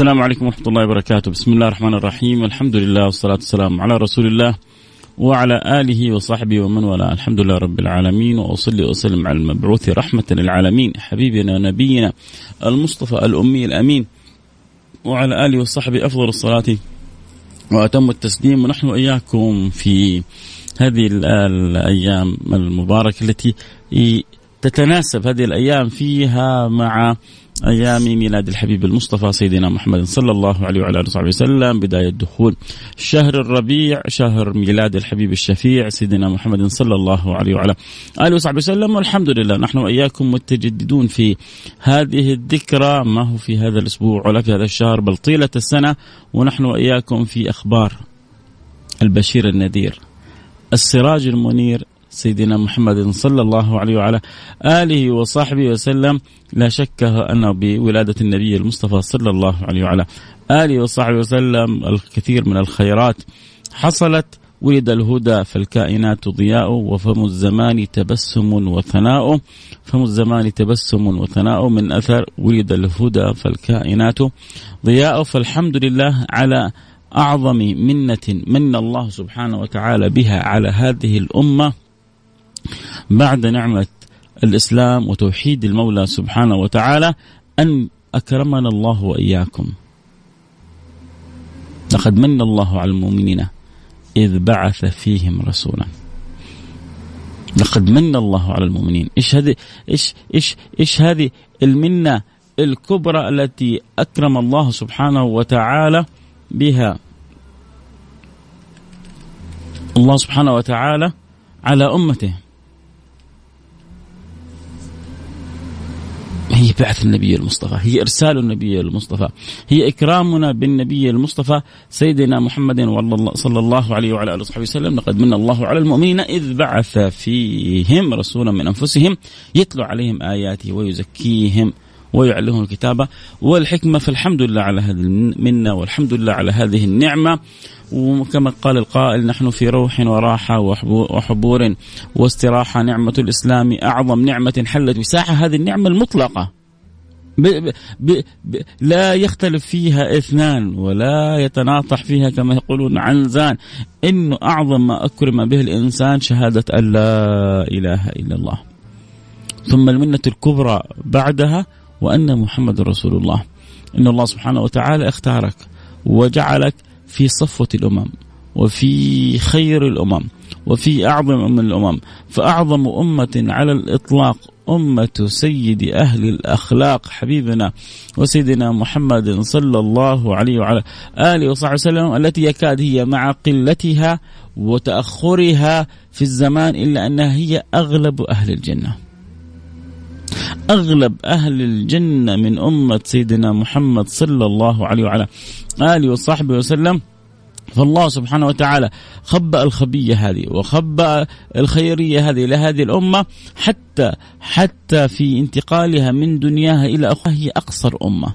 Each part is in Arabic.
السلام عليكم ورحمة الله وبركاته. بسم الله الرحمن الرحيم. الحمد لله والصلاة والسلام على رسول الله وعلى آله وصحبه ومن والاه. الحمد لله رب العالمين. وأصلي وأسلم على المبعوث رحمة للعالمين. حبيبنا ونبينا المصطفى الأمي الأمين. وعلى آله وصحبه أفضل الصلاة وأتم التسليم. ونحن وإياكم في هذه الأيام المباركة التي تتناسب. هذه الأيام فيها مع أيام ميلاد الحبيب المصطفى سيدنا محمد صلى الله عليه وعلى آله وصحبه وسلم بداية دخول شهر الربيع شهر ميلاد الحبيب الشفيع سيدنا محمد صلى الله عليه وعلى آله وصحبه وسلم. والحمد لله نحن وإياكم متجددون في هذه الذكرى ما هو في هذا الأسبوع ولا في هذا الشهر بل طيلة السنة ونحن وإياكم في أخبار البشير النذير السراج المنير سيدنا محمد صلى الله عليه وعلى آله وصحبه وسلم. لا شك أن بولادة النبي المصطفى صلى الله عليه وعلى آله وصحبه وسلم الكثير من الخيرات حصلت. ولد الهدى فالكائنات ضياء وفم الزمان تبسم وثناء. فم الزمان تبسم وثناء من أثر ولد الهدى فالكائنات ضياء. فالحمد لله على أعظم منة من الله سبحانه وتعالى بها على هذه الأمة. بعد نعمة الإسلام وتوحيد المولى سبحانه وتعالى أن أكرمنا الله وإياكم. لقد من الله على المؤمنين إذ بعث فيهم رسولا. لقد من الله على المؤمنين. إيش هذه إيش إيش إيش هذه المنة الكبرى التي أكرم الله سبحانه وتعالى بها؟ الله سبحانه وتعالى على أمته. هي بعث النبي المصطفى هي إرسال النبي المصطفى هي إكرامنا بالنبي المصطفى سيدنا محمد صلى الله عليه وعلى آله وصحبه وسلم. لقد من الله على المؤمنين إذ بعث فيهم رسولا من أنفسهم يتلو عليهم آياته ويزكيهم ويعلمهم الكتابة والحكمة فالحمد لله على هذه المنة والحمد لله على هذه النعمة. وكما قال القائل نحن في روح وراحة وحبور واستراحة نعمة الإسلام أعظم نعمة حلت بساحة هذه النعمة المطلقة. ب ب ب لا يختلف فيها إثنان ولا يتناطح فيها كما يقولون عنزان. إنه أعظم ما أكرم به الإنسان شهادة أن لا إله إلا الله. ثم المنة الكبرى بعدها وأن محمد رسول الله. إن الله سبحانه وتعالى اختارك وجعلك في صفوة الأمم وفي خير الأمم وفي أعظم من الأمم. فأعظم أمة على الإطلاق أمة سيد أهل الأخلاق حبيبنا وسيدنا محمد صلى الله عليه وعلى آله وصحبه وسلم التي يكاد هي مع قلتها وتأخرها في الزمان إلا أنها هي أغلب أهل الجنة. أغلب أهل الجنة من أمة سيدنا محمد صلى الله عليه وعلى آله وصحبه وسلم. فالله سبحانه وتعالى خبأ الخبية هذه وخبأ الخيرية هذه لهذه الأمة حتى حتى في انتقالها من دنياها إلى أخرى. هي أقصر أمة.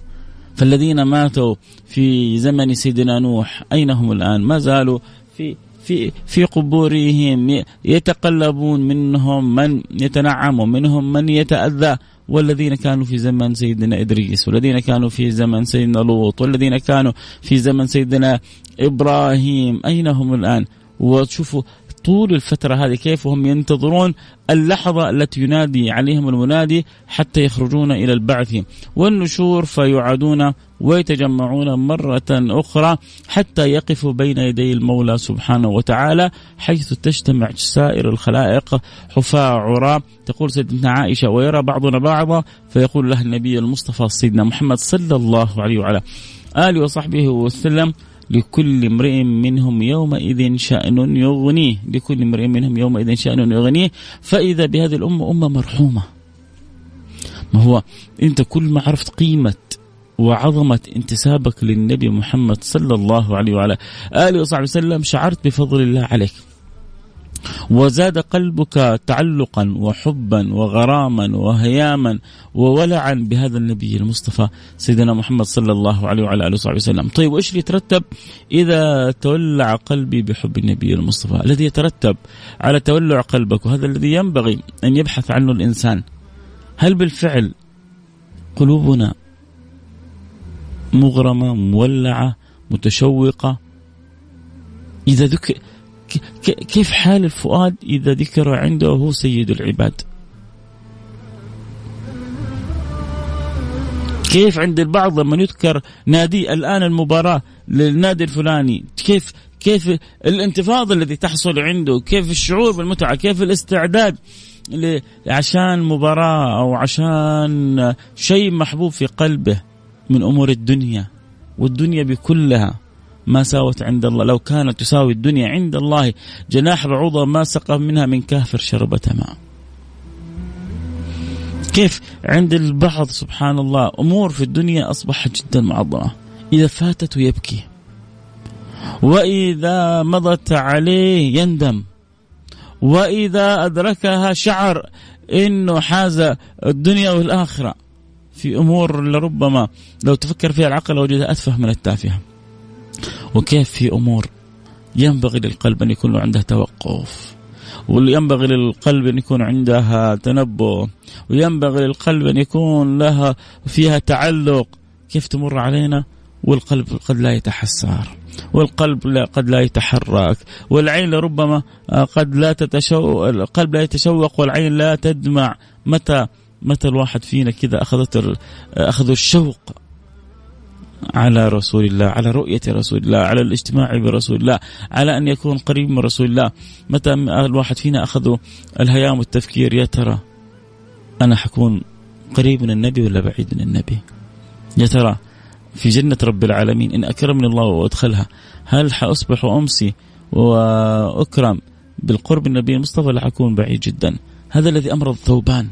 فالذين ماتوا في زمن سيدنا نوح أين هم الآن؟ ما زالوا في في في قبورهم يتقلبون منهم من يتنعم ومنهم من يتأذى. والذين كانوا في زمن سيدنا إدريس والذين كانوا في زمن سيدنا لوط والذين كانوا في زمن سيدنا إبراهيم. أين هم الآن؟ وشوفوا طول الفترة هذه كيف هم ينتظرون اللحظة التي ينادي عليهم المنادي حتى يخرجون إلى البعث. والنشور فيعادون ويتجمعون مرة أخرى حتى يقفوا بين يدي المولى سبحانه وتعالى حيث تجتمع سائر الخلائق حفاة عراة تقول سيدنا عائشة ويرى بعضنا بعضا فيقول له النبي المصطفى سيدنا محمد صلى الله عليه وعلى آله وصحبه وسلم لكل امرئ منهم يومئذ شأن يغنيه لكل امرئ منهم يومئذ شأن يغنيه فإذا بهذه الأمة أمة مرحومة. ما هو؟ أنت كل ما عرفت قيمة وعظمة انتسابك للنبي محمد صلى الله عليه وعلى آله وصحبه وسلم شعرت بفضل الله عليك وزاد قلبك تعلقا وحبا وغراما وهياما وولعا بهذا النبي المصطفى سيدنا محمد صلى الله عليه وعلى آله وصحبه وسلم. طيب وإيش اللي يترتب إذا تولع قلبي بحب النبي المصطفى؟ الذي يترتب على تولع قلبك وهذا الذي ينبغي أن يبحث عنه الإنسان. هل بالفعل قلوبنا مغرمة مولعة متشوقة. إذا ذكر كيف حال الفؤاد إذا ذكر عنده هو سيد العباد؟ كيف عند البعض لما يذكر نادي الآن المباراة للنادي الفلاني؟ كيف كيف الانتفاضة الذي تحصل عنده؟ كيف الشعور بالمتعة؟ كيف الاستعداد عشان مباراة أو عشان شيء محبوب في قلبه؟ من أمور الدنيا والدنيا بكلها ما ساوت عند الله. لو كانت تساوي الدنيا عند الله جناح بعوضة ما سقى منها من كافر شربة ماء. كيف؟ عند البعض سبحان الله أمور في الدنيا أصبحت جدا معظمة. إذا فاتت يبكي وإذا مضت عليه يندم. وإذا أدركها شعر إنه حاز الدنيا والآخرة. في أمور لربما لو تفكر فيها العقل وجدها أتفه من التافهة. وكيف في أمور ينبغي للقلب أن يكون عنده توقف. وينبغي للقلب أن يكون عندها تنبؤ. وينبغي للقلب أن يكون لها فيها تعلق. كيف تمر علينا؟ والقلب قد لا يتحسر. والقلب لا قد لا يتحرك. والعين لربما قد لا تتشوق القلب لا يتشوق والعين لا تدمع. متى متى الواحد فينا كذا اخذت اخذوا الشوق على رسول الله على رؤية رسول الله على الاجتماع برسول الله على أن يكون قريب من رسول الله. متى الواحد فينا أخذوا الهيام والتفكير يا ترى أنا حكون قريب من النبي ولا بعيد من النبي؟ يا ترى في جنة رب العالمين إن أكرمني الله وأدخلها هل حأصبح وأمسي وأكرم بالقرب النبي المصطفى؟ ولا بعيد جدا. هذا الذي أمرض ثوبان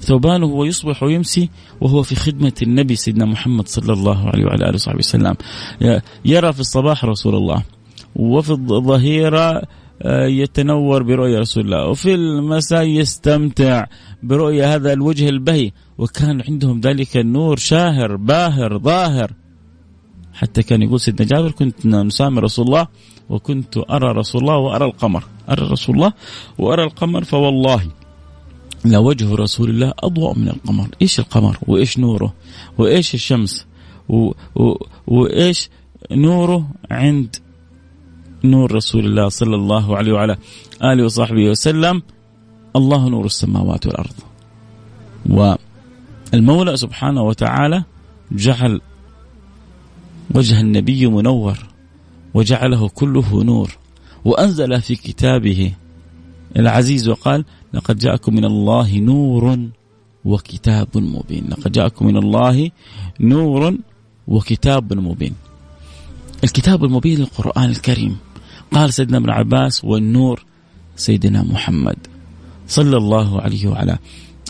ثوبان وهو يصبح ويمسي وهو في خدمة النبي سيدنا محمد صلى الله عليه وعلى آله وصحبه وسلم. يرى في الصباح رسول الله وفي الظهيرة آه، يتنور برؤية رسول الله وفي المساء يستمتع برؤية هذا الوجه البهي وكان عندهم ذلك النور شاهر باهر ظاهر. حتى كان يقول سيدنا جابر كنت نسامر رسول الله وكنت أرى رسول الله وأرى القمر. أرى رسول الله وأرى القمر فوالله لوجه رسول الله أضوأ من القمر. إيش القمر؟ وإيش نوره؟ وإيش الشمس؟ و و وإيش نوره عند نور رسول الله صلى الله عليه وعلى آله وصحبه وسلم؟ الله نور السماوات والأرض. والمولى سبحانه وتعالى جعل وجه النبي منور وجعله كله نور وأنزل في كتابه العزيز وقال لقد جاءكم من الله نور وكتاب مبين. لقد جاءكم من الله نور وكتاب مبين. الكتاب المبين القرآن الكريم. قال سيدنا ابن عباس والنور سيدنا محمد صلى الله عليه وعلى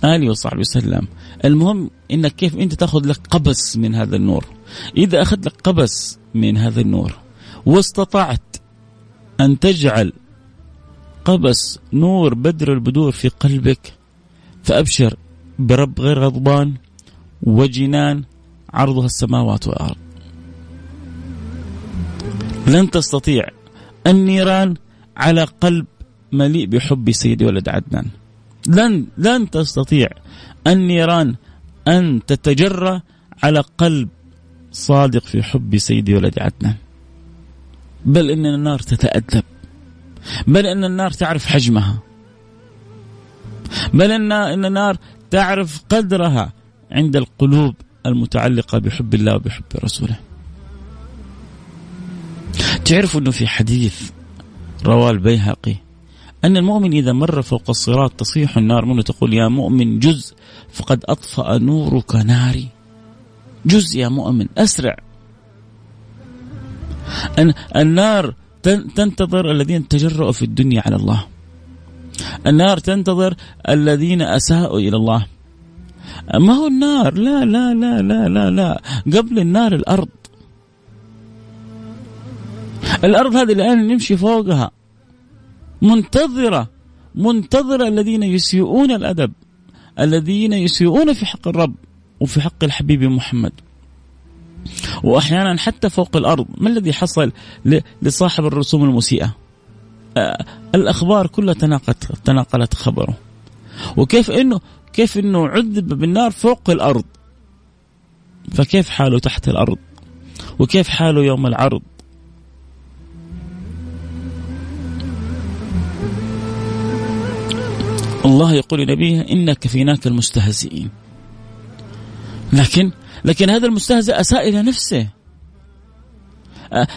آله وصحبه وسلم. المهم انك كيف أنت تأخذ لك قبس من هذا النور. إذا أخذت لك قبس من هذا النور واستطعت أن تجعل قبس نور بدر البدور في قلبك فأبشر برب غير غضبان وجنان عرضها السماوات والأرض. لن تستطيع النيران على قلب مليء بحب سيدي ولد عدنان. لن لن تستطيع النيران أن تتجرى على قلب صادق في حب سيدي ولد عدنان. بل إن النار تتأدب. بل أن النار تعرف حجمها. بل أن أن النار تعرف قدرها عند القلوب المتعلقة بحب الله وبحب رسوله. تعرفوا أنه في حديث رواه البيهقي أن المؤمن إذا مر فوق الصراط تصيح النار منه تقول يا مؤمن جز فقد أطفأ نورك ناري. جز يا مؤمن أسرع. أن النار تنتظر الذين تجرؤوا في الدنيا على الله. النار تنتظر الذين أساءوا إلى الله. ما هو النار؟ لا لا لا لا لا لا. قبل النار الأرض. الأرض هذه الآن نمشي فوقها. منتظرة منتظرة الذين يسيئون الأدب الذين يسيئون في حق الرب وفي حق الحبيب محمد. وأحيانا حتى فوق الأرض. ما الذي حصل لصاحب الرسوم المسيئة؟ الأخبار كلها تناقلت تناقلت خبره. وكيف انه كيف إنه عذب بالنار فوق الأرض. فكيف حاله تحت الأرض؟ وكيف حاله يوم العرض؟ الله يقول لنبيه إنك فيناك المستهزئين. لكن لكن هذا المستهزئ أساء إلى نفسه.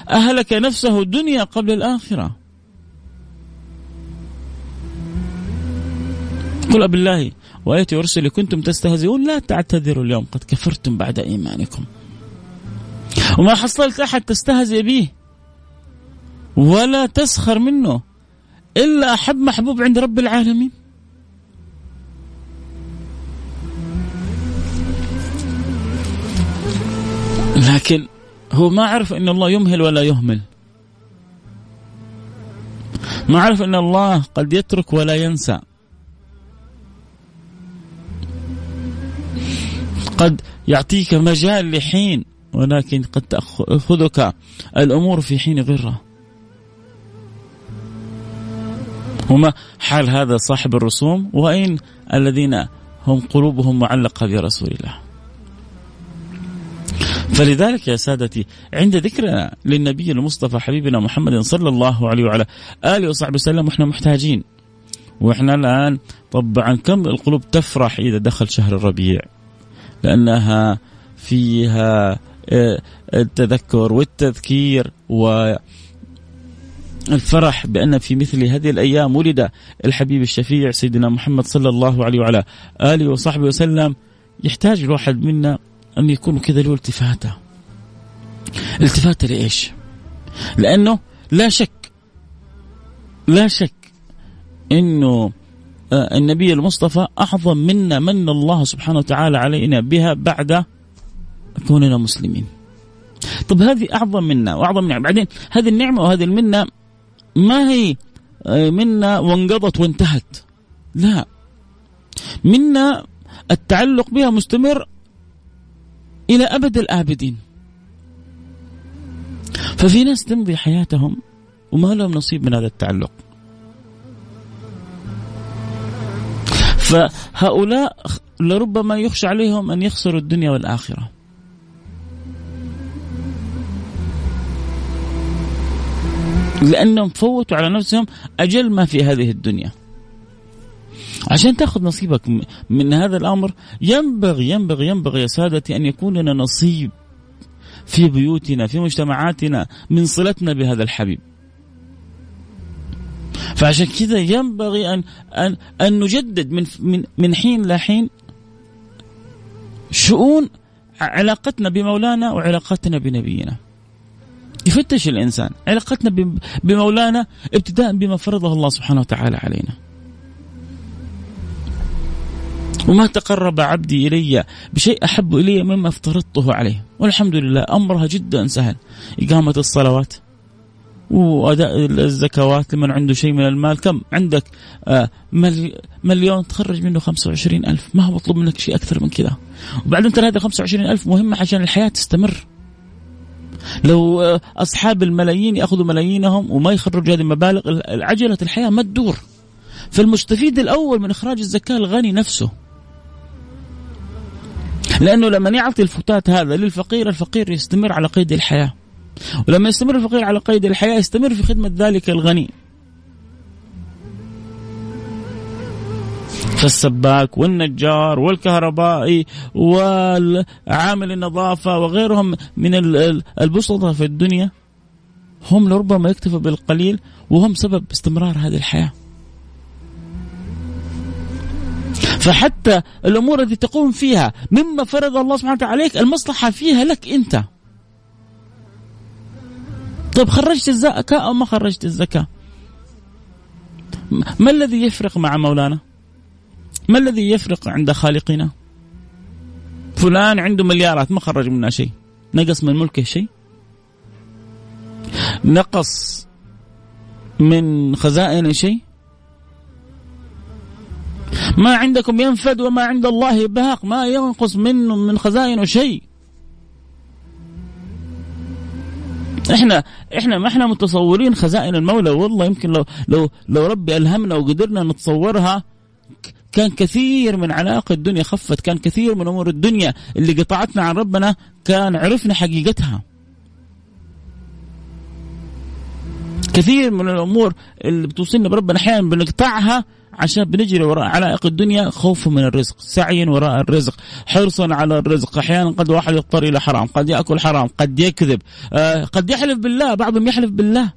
أهلك نفسه الدنيا قبل الآخرة. قل بالله وآياتي ورسلي كنتم تستهزئون لا تعتذروا اليوم قد كفرتم بعد إيمانكم. وما حصلت أحد تستهزئ به ولا تسخر منه إلا أحب محبوب عند رب العالمين. لكن هو ما عرف إن الله يمهل ولا يهمل. ما عرف إن الله قد يترك ولا ينسى. قد يعطيك مجال لحين ولكن قد تأخذك الأمور في حين غرة. وما حال هذا صاحب الرسوم؟ وأين الذين هم قلوبهم معلقة برسول الله. فلذلك يا سادتي عند ذكرنا للنبي المصطفى حبيبنا محمد صلى الله عليه وعلى آله وصحبه وسلم وإحنا محتاجين. وإحنا الآن طبعا كم القلوب تفرح إذا دخل شهر الربيع؟ لأنها فيها آه، التذكر والتذكير و الفرح بأن في مثل هذه الأيام ولد الحبيب الشفيع سيدنا محمد صلى الله عليه وعلى آله وصحبه وسلم. يحتاج الواحد منا أن يكون كذا له التفاتة. التفاتة لإيش؟ لأنه لا شك لا شك أنه آه، النبي المصطفى أعظم منا من الله سبحانه وتعالى علينا بها بعد كوننا مسلمين. طب هذه أعظم منا وأعظم نعمة. بعدين هذه النعمة وهذه المنة ما هي آه، منا وانقضت وانتهت. لا. منا التعلق بها مستمر إلى أبد الآبدين. ففي ناس تمضي حياتهم وما لهم نصيب من هذا التعلق. فهؤلاء لربما يخشى عليهم أن يخسروا الدنيا والآخرة. لأنهم فوتوا على نفسهم أجل ما في هذه الدنيا. عشان تاخذ نصيبك من هذا الأمر ينبغي ينبغي ينبغي يا سادتي أن يكون لنا نصيب في بيوتنا في مجتمعاتنا من صلتنا بهذا الحبيب. فعشان كذا ينبغي ان ان أن نجدد من من من حين لحين شؤون علاقتنا بمولانا وعلاقتنا بنبينا. يفتش الإنسان علاقتنا بمولانا ابتداء بما فرضه الله سبحانه وتعالى علينا. وما تقرب عبدي إلي بشيء أحب إلي مما افترضته عليه. والحمد لله أمرها جدا سهل. إقامة الصلوات وأداء الزكوات لمن عنده شيء من المال. كم عندك؟ آه مليون تخرج منه 25 ألف. ما هو مطلوب منك شيء أكثر من كذا. وبعدين ترى هذه 25 ألف مهمة عشان الحياة تستمر. لو آه، أصحاب الملايين يأخذوا ملايينهم وما يخرجوا هذه المبالغ عجلة الحياة ما تدور. فالمستفيد الأول من إخراج الزكاة الغني نفسه. لأنه لما يعطي الفتات هذا للفقير الفقير يستمر على قيد الحياة. ولما يستمر الفقير على قيد الحياة يستمر في خدمة ذلك الغني. فالسباك والنجار والكهربائي والعامل النظافة وغيرهم من البسطة في الدنيا هم لربما يكتفوا بالقليل وهم سبب استمرار هذه الحياة. فحتى الأمور التي تقوم فيها مما فرض الله سبحانه وتعالى عليك المصلحة فيها لك أنت. طيب خرجت الزكاة أو ما خرجت الزكاة؟ ما الذي يفرق مع مولانا؟ ما الذي يفرق عند خالقنا؟ فلان عنده مليارات ما خرج منها شيء. نقص من ملكه شيء؟ نقص من خزائن شيء؟ ما عندكم ينفد وما عند الله باق ما ينقص منه من خزائنه شيء. إحنا إحنا ما إحنا متصورين خزائن المولى. والله يمكن لو لو لو ربي ألهمنا وقدرنا نتصورها كان كثير من علاقة الدنيا خفت. كان كثير من أمور الدنيا اللي قطعتنا عن ربنا كان عرفنا حقيقتها. كثير من الأمور اللي بتوصلنا بربنا أحيانا بنقطعها عشان بنجري وراء علائق الدنيا خوفا من الرزق سعيا وراء الرزق حرصا على الرزق. أحيانا قد واحد يضطر إلى حرام قد يأكل حرام قد يكذب آه قد يحلف بالله بعضهم يحلف بالله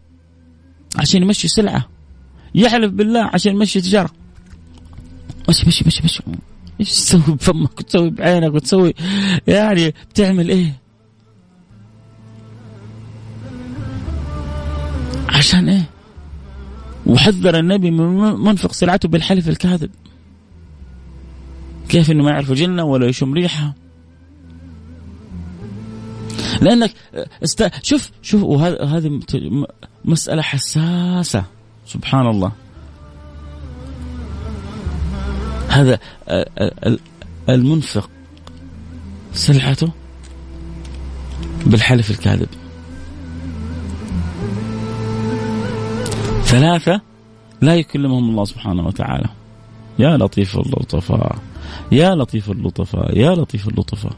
عشان يمشي سلعة. يحلف بالله عشان يمشي تجارة. مشي مشي مشي مشي. إيش تسوي بفمك وتسوي بعينك وتسوي؟ يعني بتعمل إيه؟ عشان إيه؟ وحذر النبي من منفق سلعته بالحلف الكاذب. كيف إنه ما يعرف جنة ولا يشم ريحها لأنك است... شوف شوف وهذه مسألة حساسة. سبحان الله. هذا المنفق سلعته بالحلف الكاذب. ثلاثة لا يكلمهم الله سبحانه وتعالى. يا لطيف اللطفاء يا لطيف اللطفاء يا لطيف اللطفاء.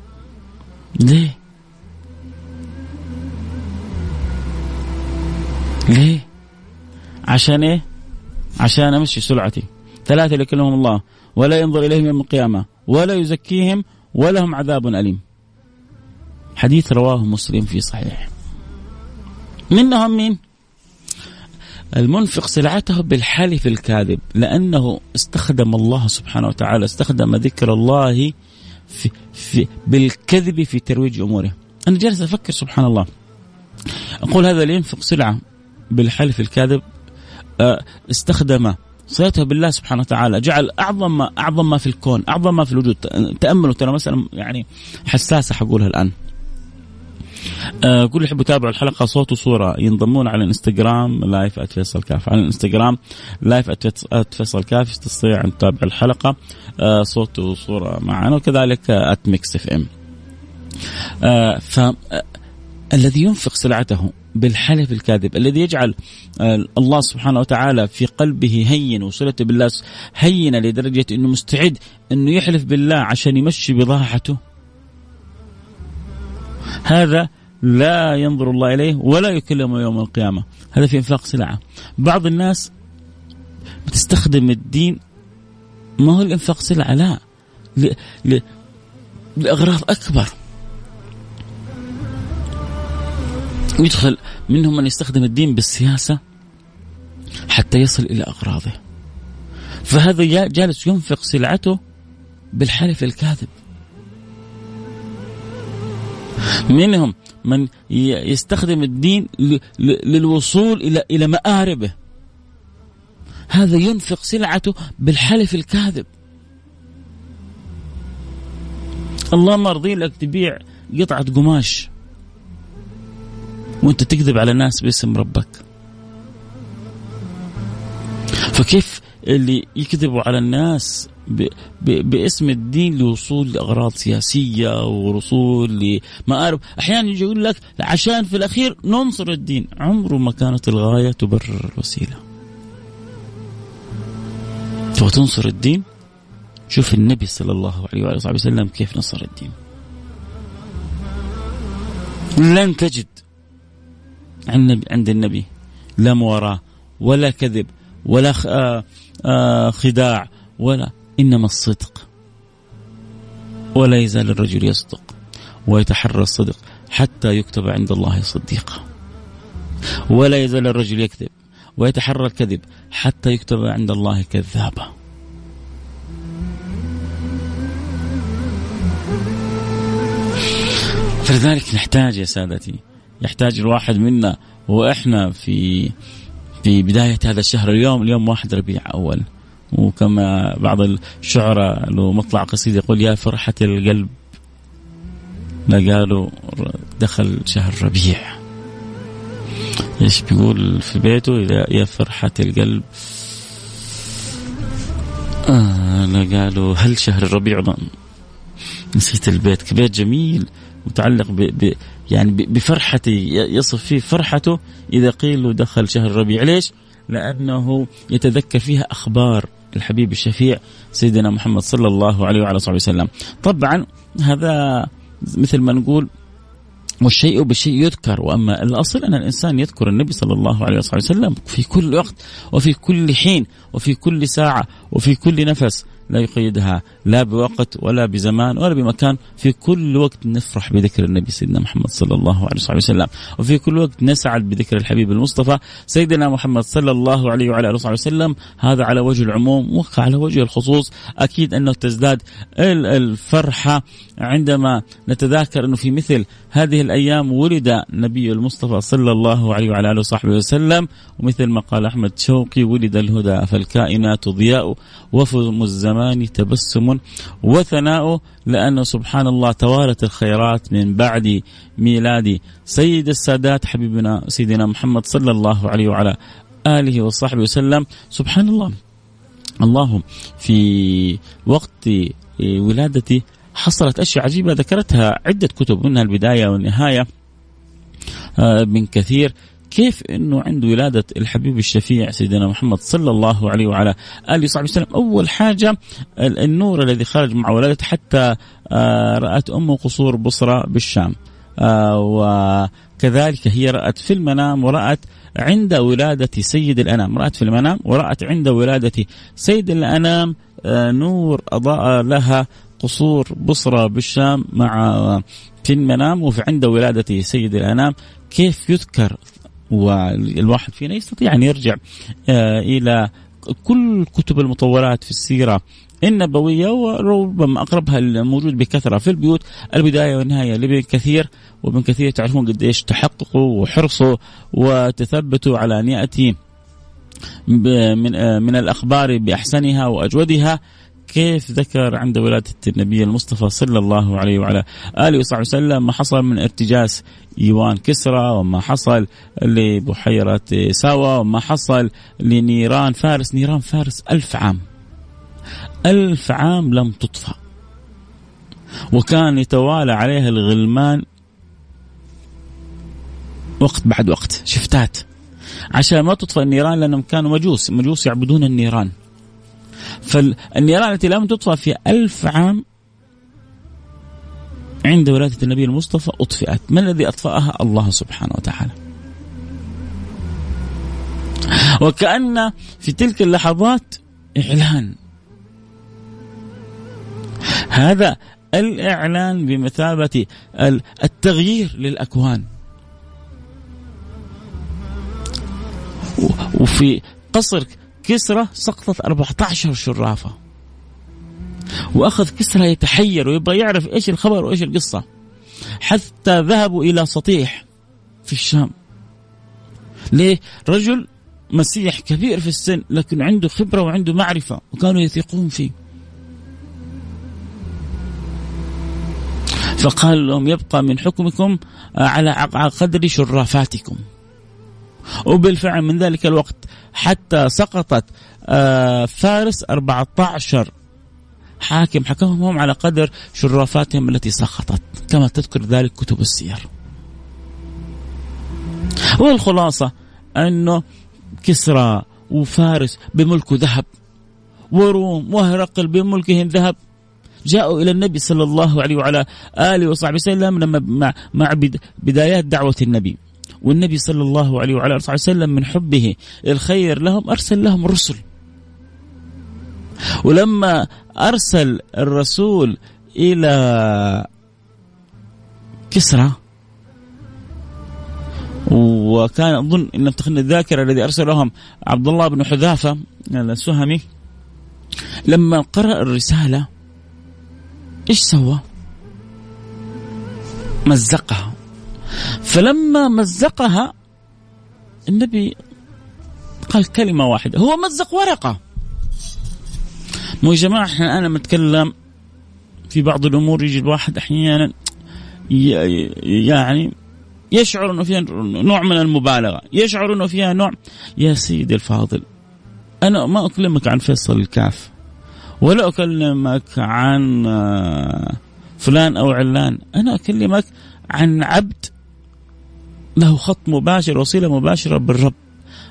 ليه؟ ليه؟ عشان إيه؟ عشان أمشي سرعتي ثلاثة يكلمهم الله ولا ينظر إليهم يوم القيامة ولا يزكيهم ولهم عذاب أليم. حديث رواه مسلم في صحيح. منهم مين؟ المنفق سلعته بالحلف الكاذب لأنه استخدم الله سبحانه وتعالى استخدم ذكر الله في في بالكذب في ترويج أموره. أنا جالس أفكر سبحان الله. أقول هذا اللي ينفق سلعة بالحلف الكاذب آه، استخدم صلته بالله سبحانه وتعالى جعل أعظم ما أعظم ما في الكون أعظم ما في الوجود. تاملوا ترى مساله يعني حساسة حقولها الآن. آه كل اللي يحبوا يتابعوا الحلقة صوت وصورة. ينضمون على الإنستغرام live @فيصل كاف على الإنستغرام live @فيصل كاف تستطيع أن تتابع الحلقة آه صوت وصورة معنا وكذلك @Mix FM آه ف آه، الذي ينفق سلعته بالحلف الكاذب الذي يجعل آه، الله سبحانه وتعالى في قلبه هين وصلته بالله هينة لدرجة أنه مستعد أنه يحلف بالله عشان يمشي بضاعته هذا لا ينظر الله إليه ولا يكلمه يوم القيامة. هذا في إنفاق سلعة. بعض الناس بتستخدم الدين ما هو الإنفاق سلعة؟ لا. ل... ل... لأغراض أكبر. يدخل منهم من يستخدم الدين بالسياسة حتى يصل إلى أغراضه. فهذا جالس ينفق سلعته بالحلف الكاذب. منهم من يستخدم الدين للوصول إلى إلى مآربه. هذا ينفق سلعته بالحلف الكاذب. الله مرضي لك تبيع قطعة قماش. وأنت تكذب على الناس باسم ربك. فكيف اللي يكذبوا على الناس ب ب باسم الدين لوصول لأغراض سياسية ووصول لمآرب، أحيانا يجي يقول لك عشان في الأخير ننصر الدين، عمره ما كانت الغاية تبرر الوسيلة. تبغى تنصر الدين؟ شوف النبي صلى الله عليه وآله وسلم كيف نصر الدين. لن تجد عند النبي لا مواراة ولا كذب ولا آه، آه، خداع ولا إنما الصدق. ولا يزال الرجل يصدق ويتحرى الصدق حتى يكتب عند الله صديقا. ولا يزال الرجل يكذب ويتحرى الكذب حتى يكتب عند الله كذابا. فلذلك نحتاج يا سادتي يحتاج الواحد منا وإحنا في في بداية هذا الشهر. اليوم اليوم واحد ربيع أول. وكما بعض الشعراء له مطلع قصيدة يقول يا فرحة القلب. لا قالوا دخل شهر ربيع. إيش بيقول في بيته؟ يا فرحة القلب. آه لا قالوا هل شهر الربيع نسيت البيت. بيت جميل متعلق ب ب يعني بفرحته يصف فيه فرحته إذا قيل له دخل شهر الربيع ليش؟ لأنه يتذكر فيها أخبار. الحبيب الشفيع سيدنا محمد صلى الله عليه وعلى صحبه وسلم. طبعا هذا مثل ما نقول والشيء بالشيء يذكر وأما الأصل أن الإنسان يذكر النبي صلى الله عليه وسلم في كل وقت وفي كل حين وفي كل ساعة وفي كل نفس لا يقيدها لا بوقت ولا بزمان ولا بمكان. في كل وقت نفرح بذكر النبي سيدنا محمد صلى الله عليه وسلم. وفي كل وقت نسعد بذكر الحبيب المصطفى سيدنا محمد صلى الله عليه وعلى آله وسلم. هذا على وجه العموم وعلى وجه الخصوص. أكيد أنه تزداد الفرحة عندما نتذاكر أنه في مثل هذه الأيام ولد النبي المصطفى صلى الله عليه وعلى آله وصحبه وسلم. ومثل ما قال أحمد شوقي ولد الهدى فالكائنات ضياء وفم الزمان تبسم وثناء لأنه سبحان الله توارت الخيرات من بعد ميلاد سيد السادات حبيبنا سيدنا محمد صلى الله عليه وعلى آله وصحبه وسلم. سبحان الله. اللهم في وقت ولادتي حصلت أشياء عجيبة ذكرتها عدة كتب منها البداية والنهاية آه، من كثير. كيف إنه عند ولادة الحبيب الشفيع سيدنا محمد صلى الله عليه وعلى آله وصحبه وسلم أول حاجة النور الذي خرج مع ولادته حتى آه، رأت امه قصور بصرى بالشام. آه، وكذلك هي رأت في المنام ورأت عند ولادة سيد الأنام. رأت في المنام ورأت عند ولادة سيد الأنام. نور أضاء لها قصور بصرى بالشام مع في المنام وفي عند ولادة سيد الأنام. كيف يذكر والواحد فينا يستطيع أن يرجع آه، إلى كل كتب المطولات في السيرة النبوية وربما أقربها الموجود بكثرة في البيوت البداية والنهاية لابن كثير وابن كثير تعرفون قديش تحققوا وحرصوا وتثبتوا على أن يأتي من آه، من الأخبار بأحسنها وأجودها. كيف ذكر عند ولادة النبي المصطفى صلى الله عليه وعلى آله وصحبه وسلم ما حصل من ارتجاس إيوان كسرى وما حصل لبحيرة ساوى وما حصل لنيران فارس. نيران فارس ألف عام. ألف عام لم تطفأ وكان يتوالى عليها الغلمان وقت بعد وقت. شفتات. عشان ما تطفأ النيران لأنهم كانوا مجوس. مجوس يعبدون النيران. فالنيران التي لم تطفأ في ألف عام عند ولادة النبي المصطفى أطفئت. من الذي أطفأها؟ الله سبحانه وتعالى. وكأن في تلك اللحظات إعلان. هذا الإعلان بمثابة التغيير للأكوان. وفي قصر كسرى سقطت 14 شرافة. وأخذ كسرى يتحير ويبغى يعرف إيش الخبر وإيش القصة. حتى ذهبوا إلى سطيح في الشام. ليه؟ رجل مسيح كبير في السن لكن عنده خبرة وعنده معرفة وكانوا يثقون فيه. فقال لهم يبقى من حكمكم على قدر شرافاتكم. وبالفعل من ذلك الوقت حتى سقطت آه، فارس 14 حاكم. حكمهم على قدر شرافاتهم التي سقطت كما تذكر ذلك كتب السير. والخلاصة أنه كسرى وفارس بملكه ذهب وروم وهرقل بملكهم ذهب. جاءوا إلى النبي صلى الله عليه وعلى آله وصحبه وسلم لما مع, بدايات دعوة النبي. والنبي صلى الله عليه وعلى آله وسلم من حبه الخير لهم أرسل لهم رسل ولما أرسل الرسول إلى كسرى وكان أظن إن لم تخن الذاكرة الذي أرسل لهم عبد الله بن حذافة السهمي لما قرأ الرسالة إيش سوى؟ مزقها. فلما مزقها النبي قال كلمة واحدة هو مزق ورقة. مو يا جماعة إحنا أنا متكلم في بعض الأمور يجي الواحد أحيانا يعني يشعر إنه فيها نوع من المبالغة، يشعر إنه فيها نوع يا سيدي الفاضل أنا ما أكلمك عن فيصل الكاف ولا أكلمك عن آه، فلان أو علان، أنا أكلمك عن عبد له خط مباشر وصلة مباشرة بالرب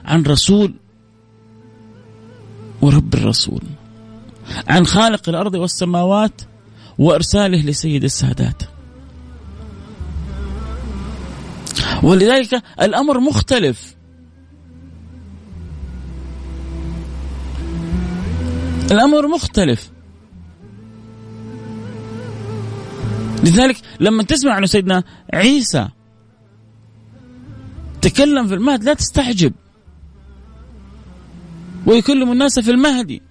عن رسول ورب الرسول عن خالق الأرض والسماوات وإرساله لسيد السادات. ولذلك الأمر مختلف. الأمر مختلف. لذلك لما تسمع عن سيدنا عيسى تكلم في المهد لا تستعجب. ويكلم الناس في المهدي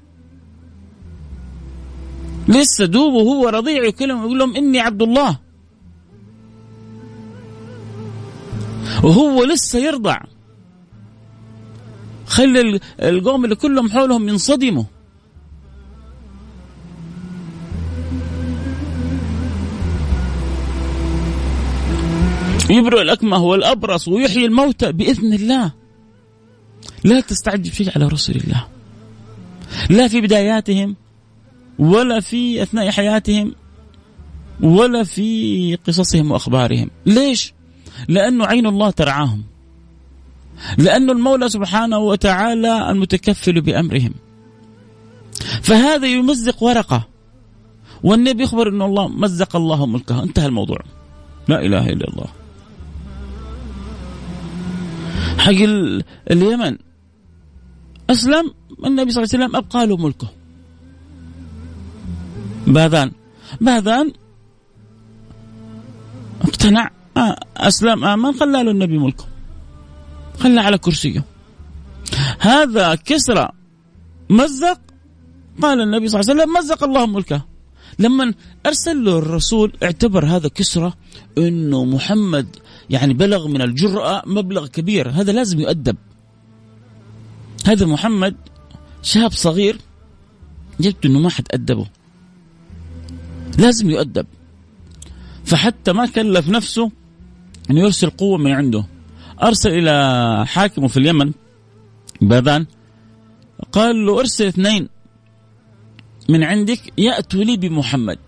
لسه دوب وهو رضيع يكلم يقول لهم إني عبد الله. وهو لسه يرضع. خلي القوم اللي كلهم حولهم ينصدموا. يبرئ الأكمه والأبرص ويحيي الموتى بإذن الله. لا تستعجب شيء على رسل الله. لا في بداياتهم ولا في أثناء حياتهم ولا في قصصهم وأخبارهم. ليش؟ لأنه عين الله ترعاهم. لأن المولى سبحانه وتعالى المتكفل بأمرهم. فهذا يمزق ورقة. والنبي يخبر أن الله مزق الله ملكه. انتهى الموضوع. لا إله إلا الله. حق اليمن. أسلم النبي صلى الله عليه وسلم أبقى له ملكه. باذان باذان اقتنع. آه، أسلم آمن خلى له النبي ملكه. خلى على كرسيه. هذا كسرى مزق. قال النبي صلى الله عليه وسلم مزق الله ملكه. لما أرسل له الرسول اعتبر هذا كسرى إنه محمد يعني بلغ من الجرأة مبلغ كبير. هذا لازم يؤدب. هذا محمد شاب صغير جبت إنه ما حد أدبه لازم يؤدب. فحتى ما كلف نفسه إنه يرسل قوة من عنده. أرسل إلى حاكمه في اليمن باذان قال له ارسل اثنين من عندك ياتوا لي بمحمد.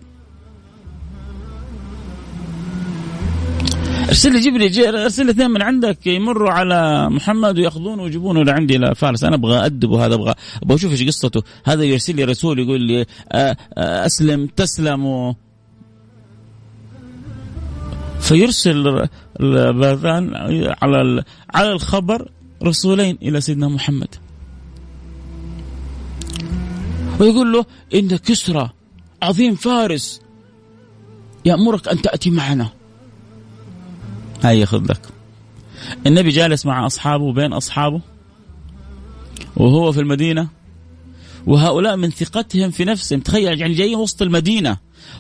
ارسل لي جيب لي ارسل لي اثنين من عندك يمروا على محمد وياخذونه ويجيبونه لعندي. إلى فارس أنا أبغى ادبه هذا أبغى أبغى أشوف إيش قصته. هذا يرسل لي رسول يقول لي أسلم تسلم. فيرسل باذان على على الخبر رسولين إلى سيدنا محمد. ويقول له إن كسرى عظيم فارس يأمرك أن تأتي معنا. هاي ياخذ لك النبي جالس مع أصحابه بين أصحابه وهو في المدينة وهؤلاء من ثقتهم في نفسهم. تخيل يعني جايين وسط المدينة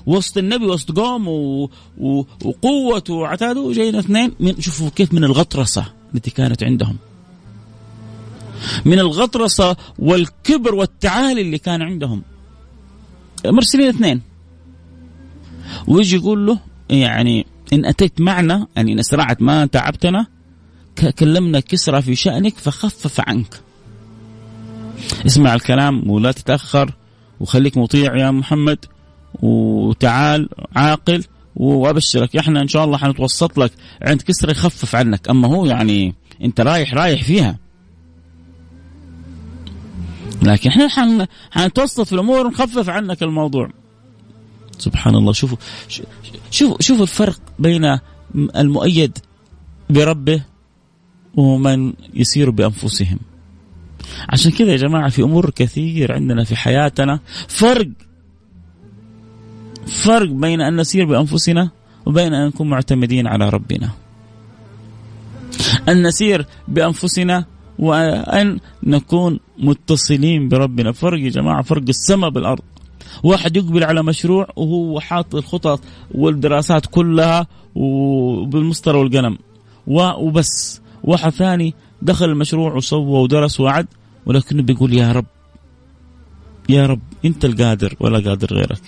وسط النبي وسط قوم و... و... وقوته وعتاده جايين اثنين من شوفوا كيف من الغطرسة التي كانت عندهم. من الغطرسة والكبر والتعالي اللي كان عندهم. مرسلين اثنين. ويجي يقول له يعني إن أتيت معنا يعني إن اسرعت ما تعبتنا كلمنا كسرى في شأنك فخفف عنك. اسمع الكلام ولا تتأخر وخليك مطيع يا محمد وتعال عاقل وأبشرك. إحنا إن شاء الله حنتوسط لك عند كسرى يخفف عنك. أما هو يعني أنت رايح رايح فيها. لكن إحنا حن... حنتوسط في الأمور ونخفف عنك الموضوع. سبحان الله. شوفوا شوفوا شوفوا الفرق بين المؤيد بربه ومن يسير بأنفسهم. عشان كذا يا جماعة في أمور كثير عندنا في حياتنا. فرق فرق بين أن نسير بأنفسنا وبين أن نكون معتمدين على ربنا. أن نسير بأنفسنا وأن نكون متصلين بربنا. فرق يا جماعة فرق السماء بالأرض. واحد يقبل على مشروع وهو حاط الخطط والدراسات كلها وبالمسطرة والقلم. وبس. واحد ثاني دخل المشروع وسوى ودرس وعد ولكنه بيقول يا رب يا رب أنت القادر ولا قادر غيرك.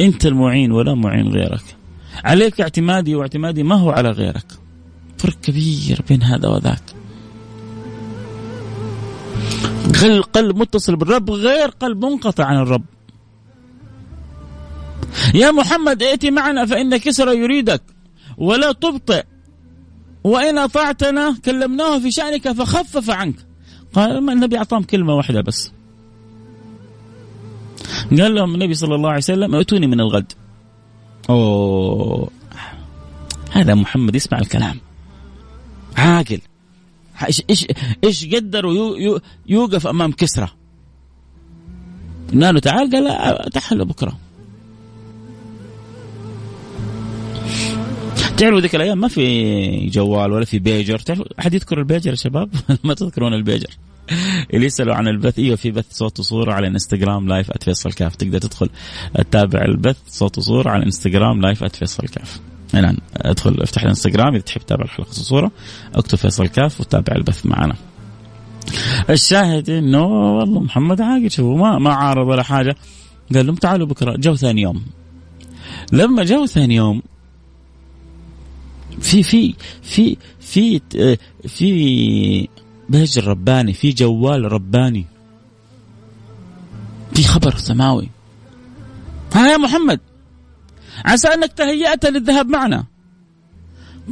أنت المعين ولا معين غيرك. عليك اعتمادي واعتمادي ما هو على غيرك. فرق كبير بين هذا وذاك. قلب متصل بالرب غير قلب منقطع عن الرب. يا محمد ائت معنا فإن كسرى يريدك ولا تبطئ وإن أطعتنا كلمناه في شأنك فخفف عنك. قال ما النبي أعطاهم كلمة واحدة بس. قال لهم النبي صلى الله عليه وسلم ائتوني من الغد. أوه. هذا محمد يسمع الكلام. عاقل. إيش إيش إيش قدر يوقف أمام كسرى؟ قال له تعال قال تعال بكرة. تعرفوا ذيك الأيام ما في جوال ولا في بيجر. تعرفوا أحد يذكر البيجر يا شباب؟ ما تذكرون البيجر. اللي يسألوا عن البث إيوه في بث صوت وصورة على إنستغرام live @فيصل كاف. تقدر تدخل تتابع البث صوت وصورة على إنستغرام live @فيصل كاف. الان ادخل افتح الإنستغرام إذا تحب تتابع الحلقة وصورة. اكتب فيصل كاف وتابع البث معنا. الشاهد إنه والله محمد عاقل شوفوا ما ما عارض ولا حاجة. قال لهم تعالوا بكرة جو ثاني يوم. لما جو ثاني يوم في في في في في بهج رباني في جوال رباني. في خبر سماوي. ها يا محمد عسى أنك تهيأت للذهاب معنا.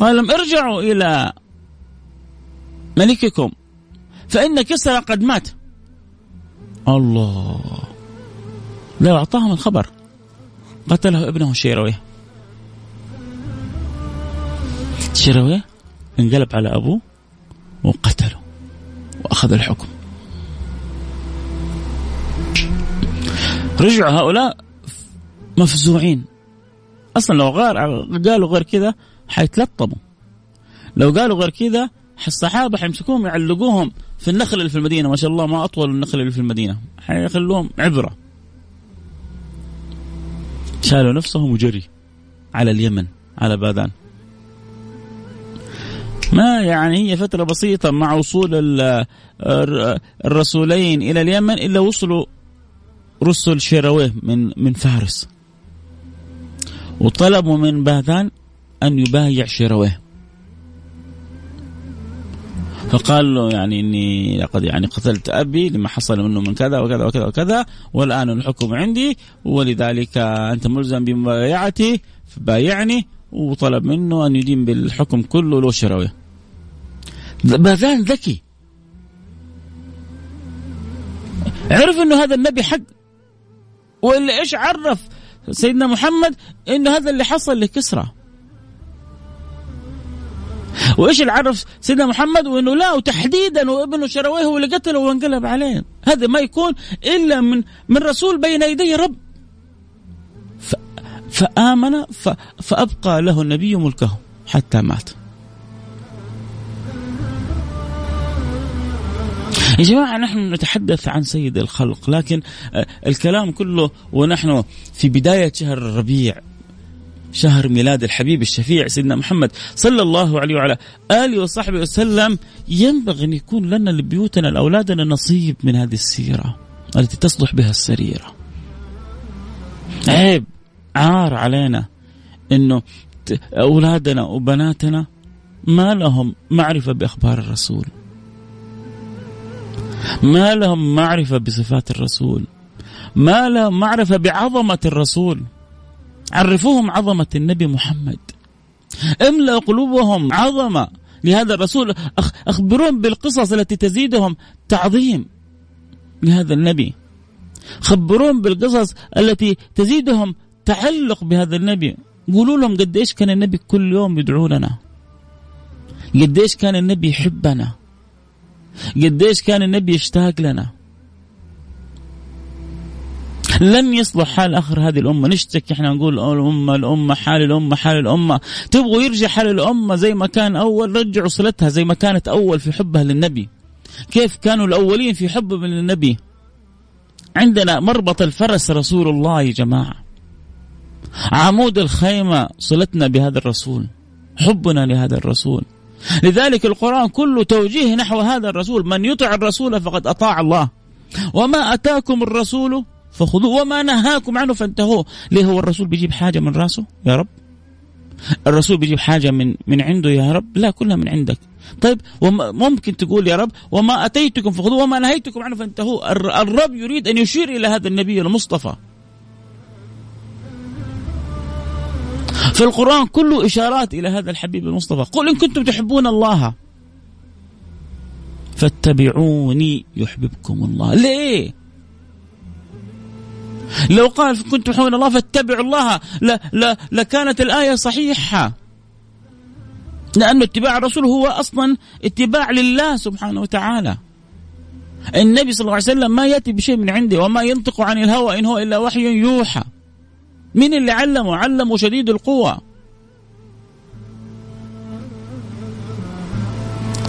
قال لهم ارجعوا إلى ملككم فإن كسرى قد مات. الله. لو أعطاهم الخبر قتله ابنه شيرويه. شروه انقلب على أبوه وقتله وأخذ الحكم. رجعوا هؤلاء مفزوعين. أصلا لو غير قالوا غير كذا حيتلطموا. لو قالوا غير كذا الصحابة حيمسكوهم يعلقوهم في النخل اللي في المدينة. ما شاء الله ما أطول النخل اللي في المدينة. حيخلوهم عبرة. شالوا نفسهم وجري على اليمن على باذان ما يعني هي فترة بسيطة مع وصول الرسولين إلى اليمن إلا وصلوا رسل شيرويه من من فارس. وطلبوا من باذان أن يبايع شيرويه. فقال له يعني إني لقد يعني قتلت أبي لما حصل منه من كذا وكذا وكذا وكذا والآن الحكم عندي ولذلك أنت ملزم بمبايعتي فبايعني. وطلب منه أن يدين بالحكم كله له شرويه باذان ذكي. عرف إنه هذا النبي حق. ولا إيش عرف سيدنا محمد إنه هذا اللي حصل لكسرى. وإيش اللي عرف سيدنا محمد؟ وإنه لا وتحديدا وابنه شرويه هو اللي قتله وانقلب عليه. هذا ما يكون إلا من من رسول بين يدي رب. فآمن فأبقى له النبي ملكه حتى مات. يا جماعة نحن نتحدث عن سيد الخلق لكن آه، الكلام كله ونحن في بداية شهر الربيع شهر ميلاد الحبيب الشفيع سيدنا محمد صلى الله عليه وعلى آله وصحبه وسلم ينبغي أن يكون لنا لبيوتنا لأولادنا نصيب من هذه السيرة التي تصلح بها السريرة. عيب. عار علينا إنه أولادنا وبناتنا ما لهم معرفة بأخبار الرسول. ما لهم معرفة بصفات الرسول. ما لهم معرفة بعظمة الرسول. عرفوهم عظمة النبي محمد. املا قلوبهم عظمة لهذا الرسول؟ اخبرون بالقصص التي تزيدهم تعظيم لهذا النبي. خبرون بالقصص التي تزيدهم تعلق بهذا النبي. قولوا لهم قد إيش كان النبي كل يوم يدعو لنا. قد إيش كان النبي يحبنا. قديش كان النبي يشتاق لنا. لن يصلح حال آخر هذه الأمة. نشتكي إحنا نقول الأمة الأمة حال الأمة حال الأمة. تبغوا يرجع حال الأمة زي ما كان أول. رجعوا صلتها زي ما كانت أول في حبها للنبي. كيف كانوا الأولين في حبهم للنبي؟ عندنا مربط الفرس رسول الله يا جماعة. عمود الخيمة صلتنا بهذا الرسول حبنا لهذا الرسول. لذلك القرآن كله توجيه نحو هذا الرسول من يطع الرسول فقد أطاع الله. وما أتاكم الرسول فخذوه وما نهاكم عنه فانتهوه. ليه هو الرسول بيجيب حاجة من رأسه؟ يا رب. الرسول بيجيب حاجة من من عنده يا رب؟ لا كلها من عندك. طيب ممكن تقول يا رب وما أتيتكم فخذوه وما نهيتكم عنه فانتهوه. الرب يريد أن يشير إلى هذا النبي المصطفى. فالقرآن كله إشارات إلى هذا الحبيب المصطفى. قل إن كنتم تحبون الله. فاتبعوني يحببكم الله. ليه؟ لو قال كنتم تحبون الله فاتبعوا الله. لا لا لكانت الآية صحيحة. لأن اتباع الرسول هو أصلا اتباع لله سبحانه وتعالى. النبي صلى الله عليه وسلم ما يأتي بشيء من عنده وما ينطق عن الهوى إن هو إلا وحي يوحى. مين اللي علمه؟ علمه شديد القوة.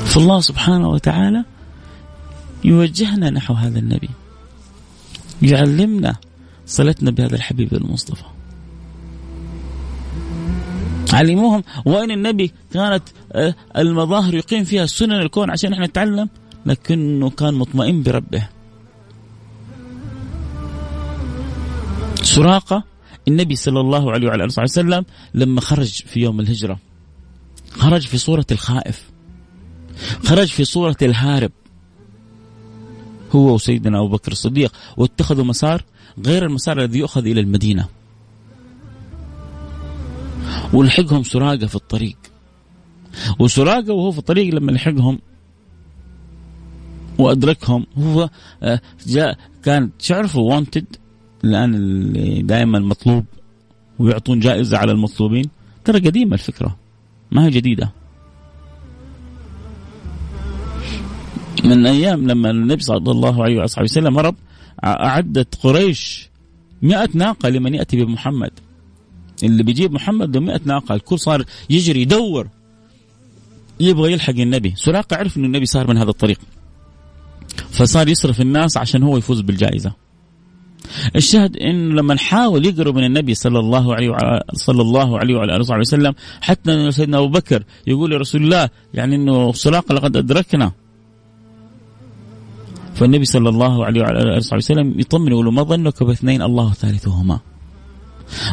فالله سبحانه وتعالى يوجهنا نحو هذا النبي. يعلمنا صلتنا بهذا الحبيب المصطفى. علموهم وين النبي كانت آه، المظاهر يقيم فيها سنن الكون عشان إحنا نتعلم؟ لكنه كان مطمئن بربه. سراقة النبي صلى الله عليه وعلى آله وسلم لما خرج في يوم الهجرة خرج في صورة الخائف خرج في صورة الهارب. هو وسيدنا أبو بكر الصديق واتخذوا مسار غير المسار الذي يؤخذ إلى المدينة. ولحقهم سراقة في الطريق. وسراقة وهو في الطريق لما لحقهم وأدركهم هو آه، جاء كان تعرفوا وانتد الآن اللي دائما مطلوب ويعطون جائزة على المطلوبين ترى قديمة الفكرة ما هي جديدة. من أيام لما النبي صلى الله عليه وصحبه وسلم هرب أعدت قريش مئة ناقة لمن يأتي بمحمد. اللي بيجيب محمد ب 100 ناقة الكل صار يجري يدور يبغى يلحق النبي. سراقة عرف أن النبي صار من هذا الطريق. فصار يصرف الناس عشان هو يفوز بالجائزة. الشاهد انه لما نحاول يقرب من النبي صلى الله عليه وعلى صلى الله عليه وعلى آله وسلم حتى سيدنا أبو بكر يقول لرسول الله يعني إنه سراقه لقد أدركنا. فالنبي صلى الله عليه وعلى آله وسلم يطمن يقول ما ظنك باثنين الله ثالثهما؟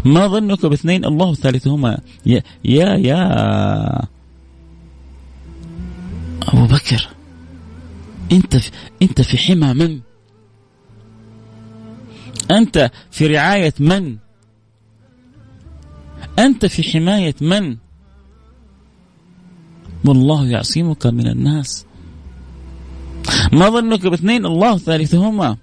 ما ظنك باثنين الله ثالثهما؟ يا يا يا أبو بكر أنت في أنت في حمى من؟ أنت في رعاية من؟ أنت في حماية من؟ والله يعصمك من الناس. ما ظنك باثنين؟ الله ثالثهما.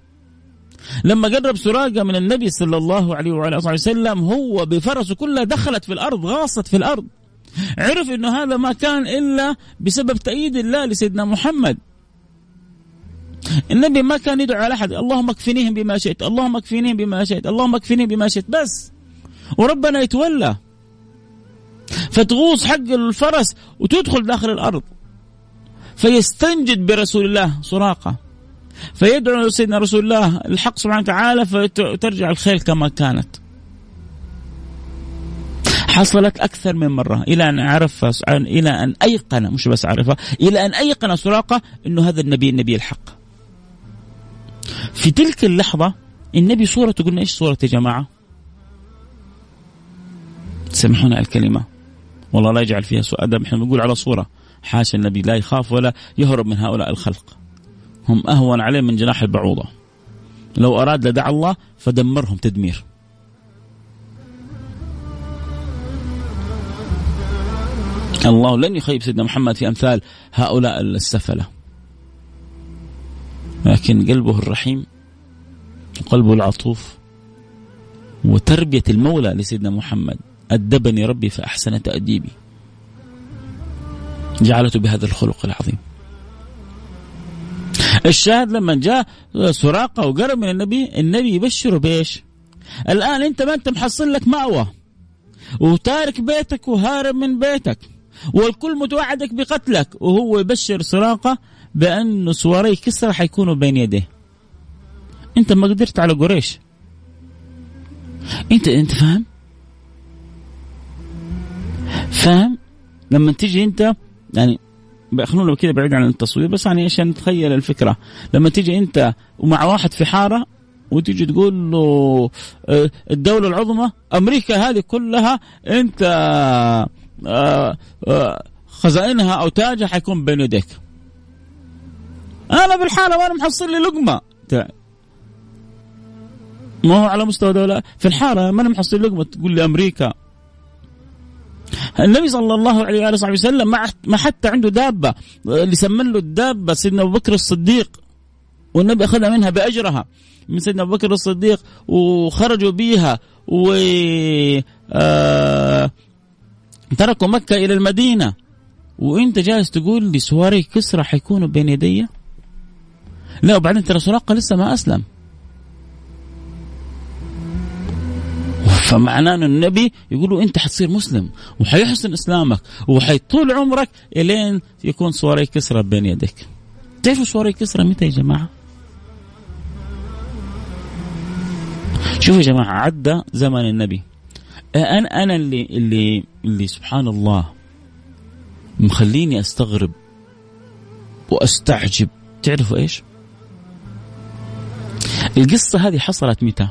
لما قرب سراقة من النبي صلى الله عليه وعلى آله وسلم هو بفرسه كلها دخلت في الأرض غاصت في الأرض. عرف أنه هذا ما كان إلا بسبب تأييد الله لسيدنا محمد. النبي ما كان يدعو على أحد. اللهم اكفنيهم بما شئت. اللهم اكفنيهم بما شئت. اللهم اكفنيهم بما شئت. بس. وربنا يتولى. فتغوص حق الفرس وتدخل داخل الأرض. فيستنجد برسول الله سراقة. فيدعو سيدنا رسول الله. الحق سبحانه وتعالى فترجع الخيل كما كانت. حصلت أكثر من مرة. إلى أن عرف إلى أن أيقن مش بس عرفها. إلى أن أيقن سراقة أنه هذا النبي النبي الحق. في تلك اللحظة النبي صورته قلنا إيش صورة يا جماعة؟ سامحونا الكلمة. والله لا يجعل فيها سوء أدب. إحنا بنقول على صورة. حاشا النبي لا يخاف ولا يهرب من هؤلاء الخلق. هم أهون عليه من جناح البعوضة. لو أراد لدعا الله فدمرهم تدمير. الله لن يخيب سيدنا محمد في أمثال هؤلاء السفلة. لكن قلبه الرحيم وقلبه العطوف وتربية المولى لسيدنا محمد أدبني ربي فأحسن تأديبي. جعلته بهذا الخلق العظيم. الشاهد لما جاء سراقة وقرب من النبي النبي يبشره بإيش؟ الآن أنت ما أنت محصل لك مأوى وتارك بيتك وهارب من بيتك والكل متوعدك بقتلك وهو يبشر سراقة بأن سواري كسرى حيكونوا بين يديه. أنت ما قدرت على قريش. أنت أنت فاهم؟ فاهم؟ لما تيجي أنت يعني خلونا كذا بعيد عن التصوير بس يعني عشان نتخيل الفكرة. لما تيجي أنت ومع واحد في حارة وتيجي تقول له آه، الدولة العظمى أمريكا هذه كلها أنت آه، آه، خزائنها أو تاجها حيكون بين يديك. أنا بالحالة وأنا محصل لي لقمة. ما هو على مستوى دولة في الحارة ما أنا محصل لقمة؟ تقول لي أمريكا. النبي صلى الله عليه وآله وصحبه وسلم ما حتى عنده دابة. اللي سمن له الدابة سيدنا أبو بكر الصديق. والنبي أخذها منها بأجرها. من سيدنا أبو بكر الصديق وخرجوا بيها و آه تركوا مكة إلى المدينة. وأنت جالس تقول لي سواري كسرى حيكونوا بين يدي؟ لا وبعدين ترى سراقة لسه ما أسلم فمعناه إن النبي يقولوا أنت حتصير مسلم وحيحسن إسلامك وحيطول عمرك إلين يكون صوري كسرى بين يديك. تعرفوا صوري كسرى متى يا جماعة؟ شوفوا يا جماعة عدى زمن النبي. أنا أنا اللي اللي اللي سبحان الله مخليني أستغرب وأستعجب تعرفوا إيش؟ القصة هذه حصلت متى؟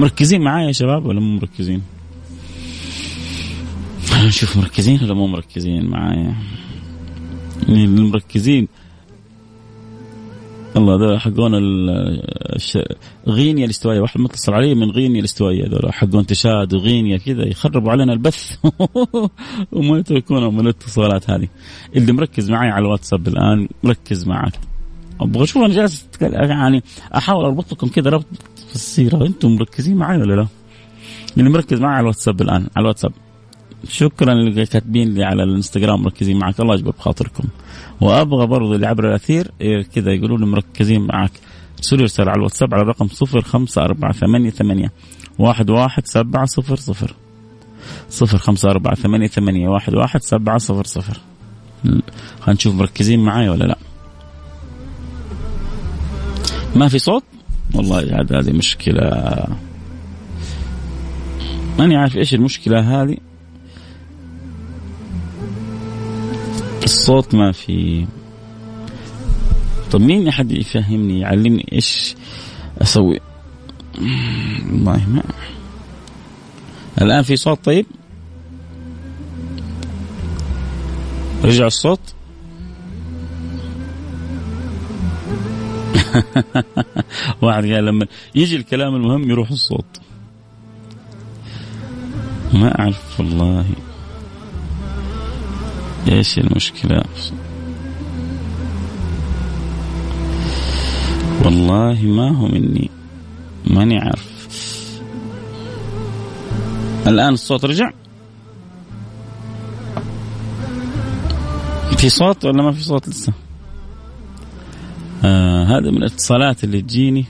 مركزين معايا يا شباب ولا مو مركزين؟ نشوف مركزين ولا مو مركزين معايا؟ المركزين الله هذول حقون الش... غينيا الاستوائية واحد متصل علي من غينيا الاستوائية هذول حقون تشاد وغينيا كذا يخربوا علينا البث وما يتركونا من الاتصالات هذه اللي مركز معي على الواتساب الآن مركز معك أبغى أشوف أنا جالس يعني أحاول أربط لكم كذا ربط في السيرة. أنتم مركزين معي ولا لا؟ اللي مركز معي على الواتساب الآن على الواتساب. شكرا اللي كاتبين لي على الإنستغرام مركزين معك. الله يجبر بخاطركم. وأبغى برضو اللي عبر الأثير إيه، كذا يقولوا لي مركزين معك. ارسلوا رسالة على الواتساب على الرقم صفر خمسة أربعة ثمانية ثمانية واحد واحد سبعة صفر صفر. صفر خمسة أربعة ثمانية ثمانية واحد واحد سبعة صفر صفر. خلينا نشوف مركزين معايا ولا لا. ما في صوت؟ والله هذه هذه مشكلة. ماني عارف إيش المشكلة هذه. الصوت ما في. طب مين أحد يفهمني يعلمني إيش أسوي؟ والله ما الآن في صوت طيب؟ رجع الصوت. واحد قال لما يجي الكلام المهم يروح الصوت. ما أعرف والله. إيش المشكلة؟ والله ما هو مني. ماني عارف. الآن الصوت رجع؟ في صوت ولا ما في صوت لسه؟ آه. هذا من الاتصالات اللي تجيني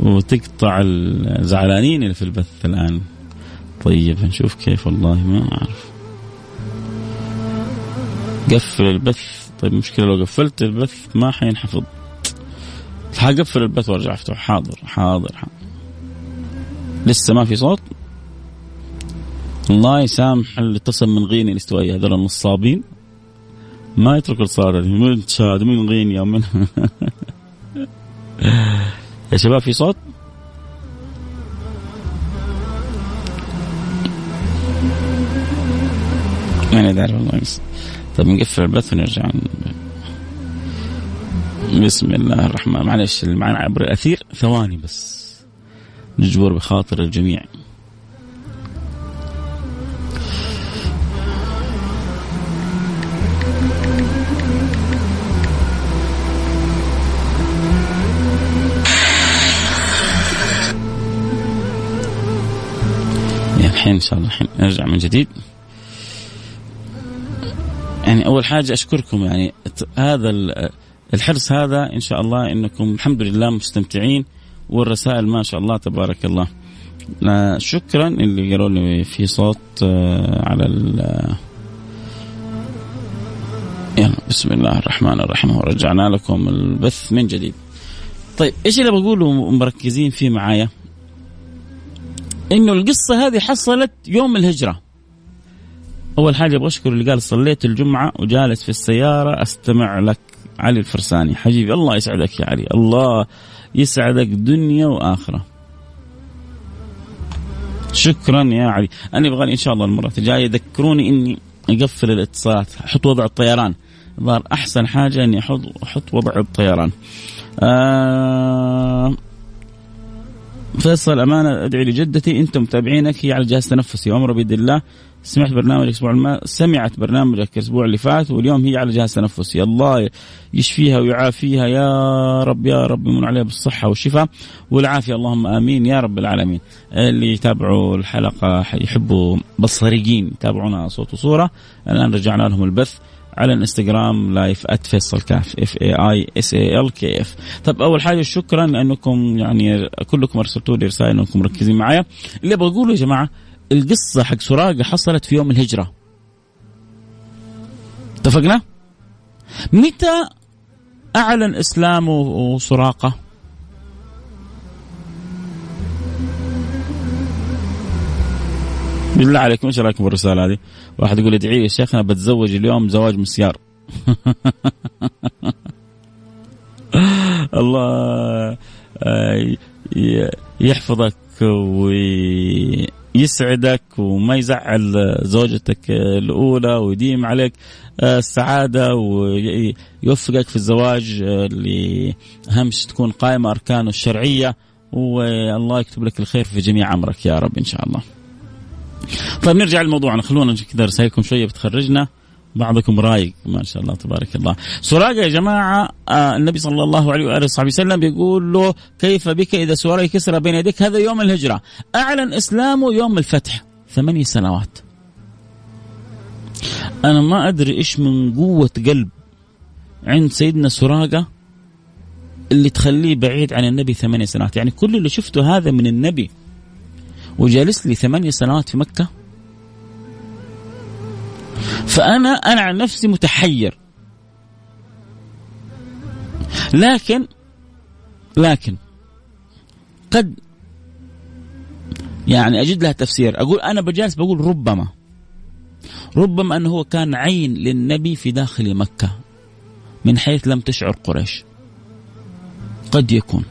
وتقطع الزعلانين اللي في البث الآن. طيب نشوف كيف والله ما أعرف. قفل البث. طيب مشكلة لو قفلت البث ما حينحفظ. حقفل البث وأرجع أفتح. حاضر حاضر, حاضر. لسه ما في صوت؟ الله يسامح اللي اتصل من غينيا الاستوائية هذول النصابين. ما يترك الصالة من تشاد من غينيا ومن يا شباب في صوت؟ ما ادري والله. طيب نقفل البث ونرجع. بسم الله الرحمن معلش اللي معنا عبر الأثير ثواني بس. نجبر بخاطر الجميع. الحين إن شاء الله الحين نرجع من جديد. يعني أول حاجة أشكركم يعني هذا الحرص هذا إن شاء الله إنكم الحمد لله مستمتعين والرسائل ما شاء الله تبارك الله. شكرا اللي قالوا لي في صوت آه، على ال يلا بسم الله الرحمن الرحيم ورجعنا لكم البث من جديد. طيب إيش اللي بقوله مركزين فيه معايا؟ إنه القصة هذه حصلت يوم الهجرة. أول حاجة أبغى أشكر اللي قال صليت الجمعة وجالس في السيارة أستمع لك علي الفرساني. حبيبي الله يسعدك يا علي. الله يسعدك دنيا وآخرة. شكرا يا علي. أنا أبغى إن شاء الله المرة الجاية ذكروني إني أقفل الاتصالات أحط وضع الطيران. ظهر أحسن حاجة إني أحط أحط وضع الطيران. آه فيصل أمانة ادعي لجدتي أنتم متابعينك هي على جهاز تنفسي وأمر بيد الله. سمعت برنامج الأسبوع الم... سمعت برنامجك الأسبوع اللي فات واليوم هي على جهاز تنفسي. الله يشفيها ويعافيها يا رب يا رب يمن عليها بالصحة والشفاء والعافية. اللهم آمين يا رب العالمين. اللي يتابعوا الحلقة يحبوا بصريين يتابعونا صوت وصورة. الآن رجعنا لهم البث. على الانستغرام live @فيصل كاف. F A I S A L K F طب أول حاجة شكرا لأنكم يعني كلكم أرسلتوا لي رسائل انكم مركزين معايا. اللي بقوله يا جماعة القصة حق سراقة حصلت في يوم الهجرة. اتفقنا؟ متى أعلن اسلامه سراقه بالله عليكم إيش رأيكم بالرسالة هذه؟ واحد يقول ادعي لي يا شيخ أنا بتزوج اليوم زواج مسيار. الله آه، يحفظك ويسعدك وما يزعل زوجتك الأولى ويديم عليك آه، السعادة ويوفقك في الزواج اللي أهم تكون قائمة أركانه الشرعية والله يكتب لك الخير في جميع أمرك يا رب إن شاء الله. طيب نرجع لموضوعنا خلونا كذا رسائلكم شوية بتخرجنا. بعضكم رايق. ما شاء الله تبارك الله. سراقة يا جماعة آه النبي صلى الله عليه وآله وصحبه وسلم بيقول له كيف بك إذا سواري كسر بين يديك؟ هذا يوم الهجرة. أعلن إسلامه يوم الفتح. ثمانية سنوات. أنا ما أدري إيش من قوة قلب عند سيدنا سراقة اللي تخليه بعيد عن النبي ثمانية سنوات. يعني كل اللي شفته هذا من النبي وجالس لي ثمانية سنوات في مكة. فأنا أنا عن نفسي متحير. لكن لكن قد يعني أجد لها تفسير. أقول أنا بجالس بقول ربما ربما أنه هو كان عين للنبي في داخل مكة من حيث لم تشعر قريش. قد يكون.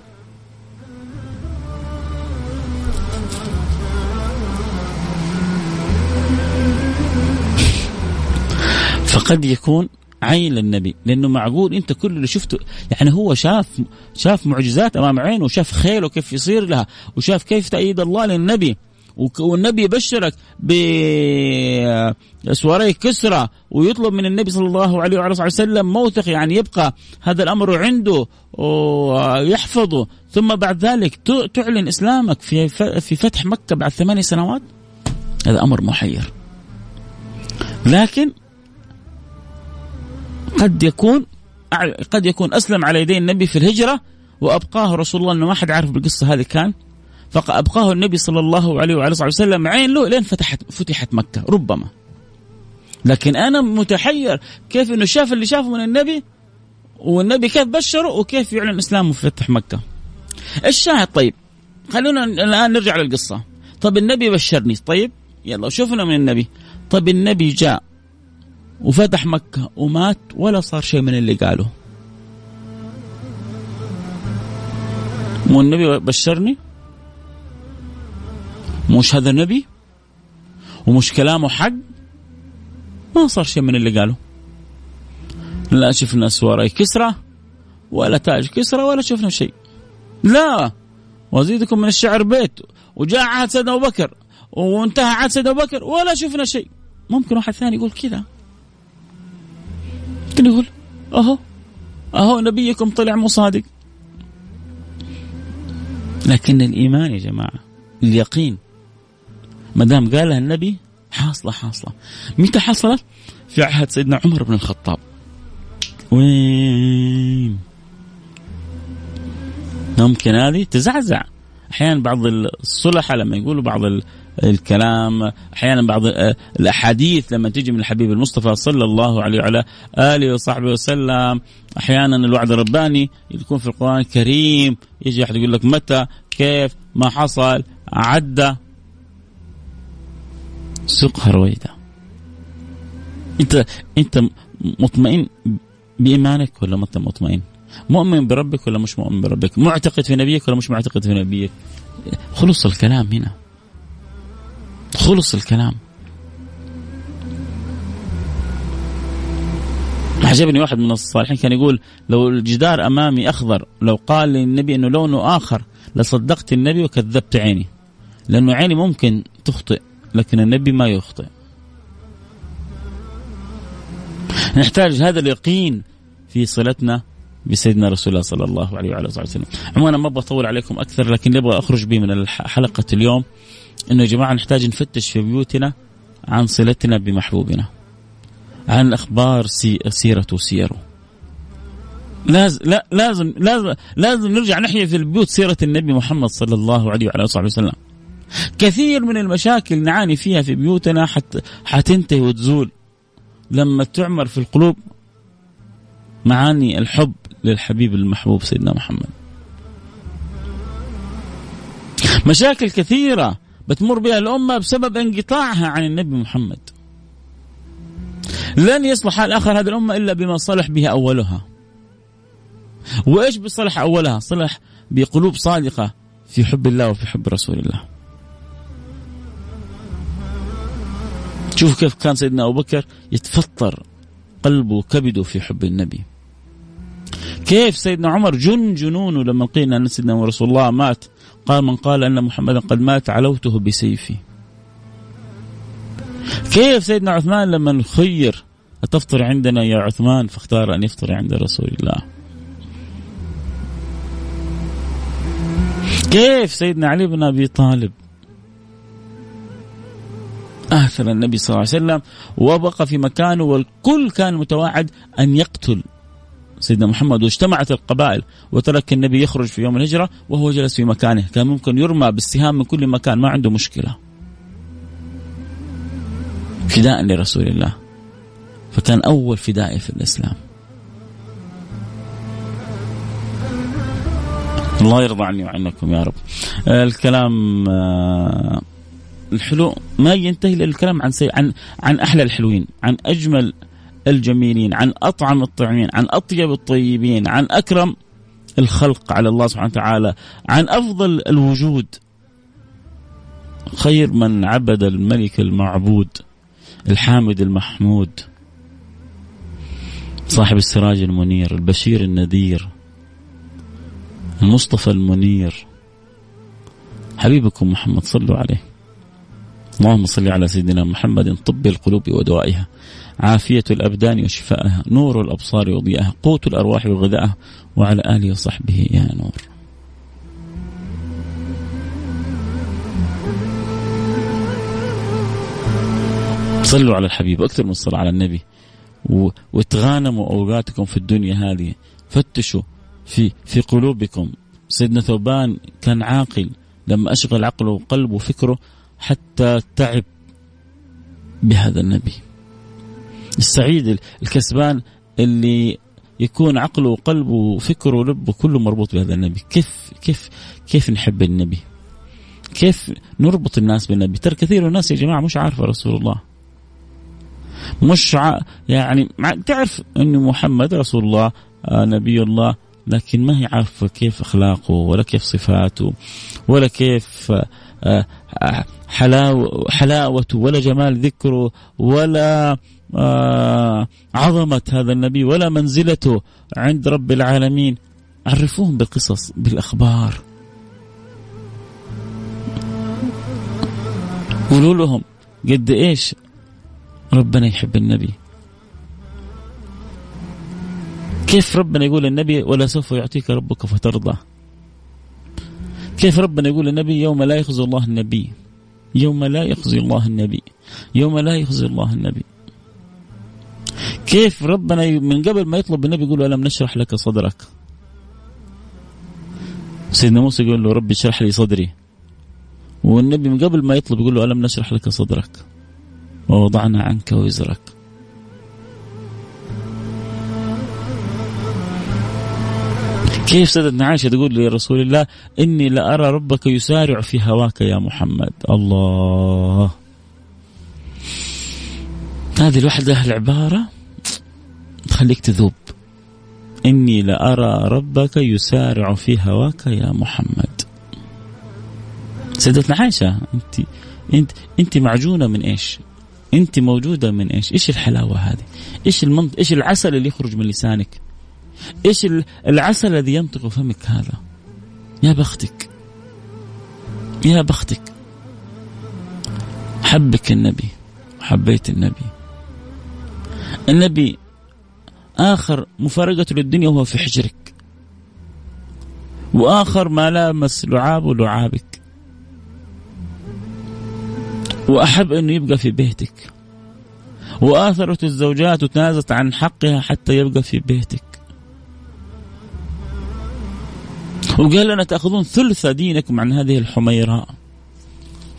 فقد يكون عين للنبي لأنه معقول أنت كل اللي شفته يعني هو شاف شاف معجزات أمام عينه وشاف خيله كيف يصير لها وشاف كيف تأييد الله للنبي والنبي يبشرك بسواري كسرى ويطلب من النبي صلى الله عليه وعلى وسلم موثق يعني يبقى هذا الأمر عنده ويحفظه ثم بعد ذلك تعلن إسلامك في في فتح مكة بعد ثمانية سنوات؟ هذا أمر محير. لكن قد يكون قد يكون أسلم على يدي النبي في الهجرة وأبقاه رسول الله إنه ما حد عارف بالقصة هذه كان. فأبقاه النبي صلى الله عليه وعلى اله وسلم عين له لين فتحت فتحت مكة ربما. لكن أنا متحير كيف إنه شاف اللي شافه من النبي والنبي كيف بشره وكيف يعلن إسلامه في فتح مكة. الشاهد طيب؟ خلونا الآن نرجع للقصة. طيب النبي بشرني طيب؟ يلا شوفنا من النبي. طيب النبي جاء. وفتح مكة ومات ولا صار شيء من اللي قاله. مو النبي بشرني؟ مش هذا نبي ومش كلامه حق؟ ما صار شيء من اللي قاله. لا شفنا سواري كسرى ولا تاج كسرى ولا شفنا شيء. لا! وازيدكم من الشعر بيت وجاء عهد سيدنا أبو بكر وانتهى عهد سيدنا أبو بكر ولا شفنا شيء. ممكن واحد ثاني يقول كذا. ممكن يقول أهو أهو نبيكم طلع مو صادق. لكن الإيمان يا جماعة اليقين. ما دام قالها النبي حاصلة حاصلة. متى حصلت؟ في عهد سيدنا عمر بن الخطاب. وين؟ ممكن هذه تزعزع. أحيانا بعض الصلحة لما يقولوا بعض الكلام أحيانا بعض الأحاديث لما تيجي من الحبيب المصطفى صلى الله عليه وعلى آله وصحبه وسلم أحيانا الوعد الرباني يكون في القرآن الكريم يجي أحد يقول لك متى كيف ما حصل عدى سقها رويدا أنت أنت مطمئن بإيمانك ولا ما أنت مطمئن؟ مؤمن بربك ولا مش مؤمن بربك؟ معتقد في نبيك ولا مش معتقد في نبيك؟ خلص الكلام هنا خلص الكلام. عجبني واحد من الصالحين كان يقول لو الجدار أمامي أخضر لو قال للنبي إنه لونه آخر لصدقت النبي وكذبت عيني. لأنه عيني ممكن تخطئ لكن النبي ما يخطئ. نحتاج هذا اليقين في صلتنا بسيدنا رسول الله صلى الله عليه وعلى آله وسلم. عموما ما أبغى اطول عليكم أكثر لكن أبغى أخرج به من حلقه اليوم. إنه يا جماعة نحتاج نفتش في بيوتنا عن صلتنا بمحبوبنا. عن أخبار سي سيرته وسيره. لازم لا لازم لازم لازم نرجع نحيي في البيوت سيرة النبي محمد صلى الله عليه وعلى آله وسلم. كثير من المشاكل نعاني فيها في بيوتنا حت حتنتهي وتزول لما تعمر في القلوب معاني الحب للحبيب المحبوب سيدنا محمد مشاكل كثيرة بتمر بها الأمة بسبب انقطاعها عن النبي محمد. لن يصلح حال آخر هذه الأمة إلا بما صلح به أولها. وإيش بصلح أولها؟ صلح بقلوب صادقة في حب الله وفي حب رسول الله. شوف كيف كان سيدنا أبو بكر يتفطر قلبه وكبده في حب النبي. كيف سيدنا عمر جن جنونه لما قيل أن سيدنا رسول الله مات؟ قال من قال أن محمدا قد مات علوته بسيفي. كيف سيدنا عثمان لما خير أتفطر عندنا يا عثمان؟ فاختار أن يفطر عند رسول الله. كيف سيدنا علي بن أبي طالب؟ آثر النبي صلى الله عليه وسلم وبقى في مكانه والكل كان متواعد أن يقتل. سيدنا محمد واجتمعت القبائل وترك النبي يخرج في يوم الهجرة وهو جلس في مكانه. كان ممكن يرمى بالسهام من كل مكان ما عنده مشكلة. فداء لرسول الله. فكان أول فدائي في الإسلام. الله يرضى عني وعنكم يا رب. الكلام آه، الحلو ما ينتهي الا الكلام عن. عن عن أحلى الحلوين عن أجمل الجميلين عن أطعم الطعمين عن أطيب الطيبين عن أكرم الخلق على الله سبحانه وتعالى عن أفضل الوجود. خير من عبد الملك المعبود الحامد المحمود صاحب السراج المنير البشير النذير المصطفى المنير. حبيبكم محمد صلوا عليه. اللهم صل على سيدنا محمد طب القلوب ودوائها. عافية الأبدان وشفائها نور الأبصار وضيائها قوت الأرواح وغذائها وعلى آله وصحبه يا نور. صلوا على الحبيب أكثر من الصلاة على النبي. وتغانموا أوقاتكم في الدنيا هذه. فتشوا في في قلوبكم. سيدنا ثوبان كان عاقل لما أشغل عقله وقلبه وفكره حتى تعب بهذا النبي. السعيد الكسبان اللي يكون عقله وقلبه وفكره ولبه كله مربوط بهذا النبي. كيف كيف كيف نحب النبي؟ كيف نربط الناس بالنبي؟ ترى كثير من الناس يا جماعة مش عارفة رسول الله. مش ع... يعني تعرف أن محمد رسول الله آه نبي الله لكن ما هي عارفة كيف أخلاقه ولا كيف صفاته ولا كيف آه حلاوة حلاوته ولا جمال ذكره ولا آه عظمة هذا النبي ولا منزلته عند رب العالمين. عرفوهم بالقصص بالأخبار. قولوا لهم قد إيش ربنا يحب النبي. كيف ربنا يقول النبي ولا سوف يعطيك ربك فترضى؟ كيف ربنا يقول النبي يوم لا يخزي الله النبي؟ يوم لا يخزي الله النبي. يوم لا يخزي الله النبي. كيف ربنا من قبل ما يطلب النبي يقول له ألم نشرح لك صدرك؟ سيدنا موسى يقول له ربي اشرح لي صدري. والنبي من قبل ما يطلب يقول له ألم نشرح لك صدرك؟ ووضعنا عنك وزرك. كيف سيدتنا عائشة تقول لرسول الله إني لأرى ربك يسارع في هواك يا محمد. الله. هذه الوحدة العبارة تخليك تذوب إني لأرى ربك يسارع في هواك يا محمد سيدتنا عائشة أنت أنت أنت معجونة من إيش؟ أنت موجودة من إيش؟ إيش الحلاوة هذه؟ إيش المنط... إيش العسل اللي يخرج من لسانك؟ إيش العسل الذي ينطق فمك هذا؟ يا بختك يا بختك حبك النبي حبيت النبي النبي آخر مفارقته للدنيا وهو في حجرك. وآخر ما لامس لعاب لعابك. وأحب أنه يبقى في بيتك. وآثرت الزوجات وتنازلت عن حقها حتى يبقى في بيتك. وقال لنا تأخذون ثلث دينكم عن هذه الحميراء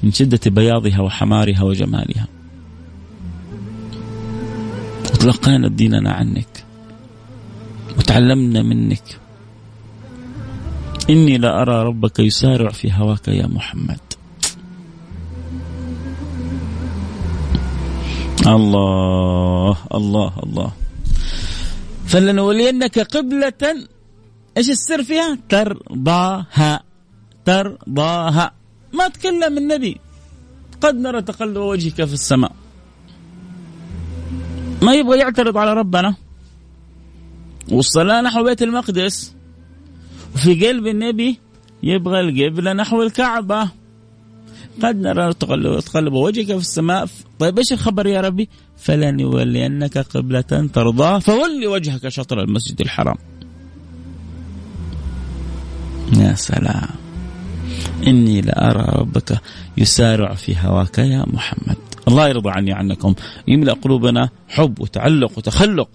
من شدة بياضها وحمارها وجمالها. وتلقينا ديننا عنك. وتعلمنا منك. إني لأرى ربك يسارع في هواك يا محمد. الله الله الله. فلنولينك قبلة. إيش السر فيها؟ ترضاها ترضاها. ما تكلم النبي. قد نرى تقلب وجهك في السماء. ما يبغى يعترض على ربنا. والصلاة نحو بيت المقدس. وفي قلب النبي يبغى القبلة نحو الكعبة. قد نرى تقلب وجهك في السماء. طيب إيش الخبر يا ربي؟ فلنولينك قبلة ترضاه فولي وجهك شطر المسجد الحرام. يا سلام. إني لأرى ربك يسارع في هواك يا محمد. الله يرضى عني عنكم يملأ قلوبنا حب وتعلق وتخلق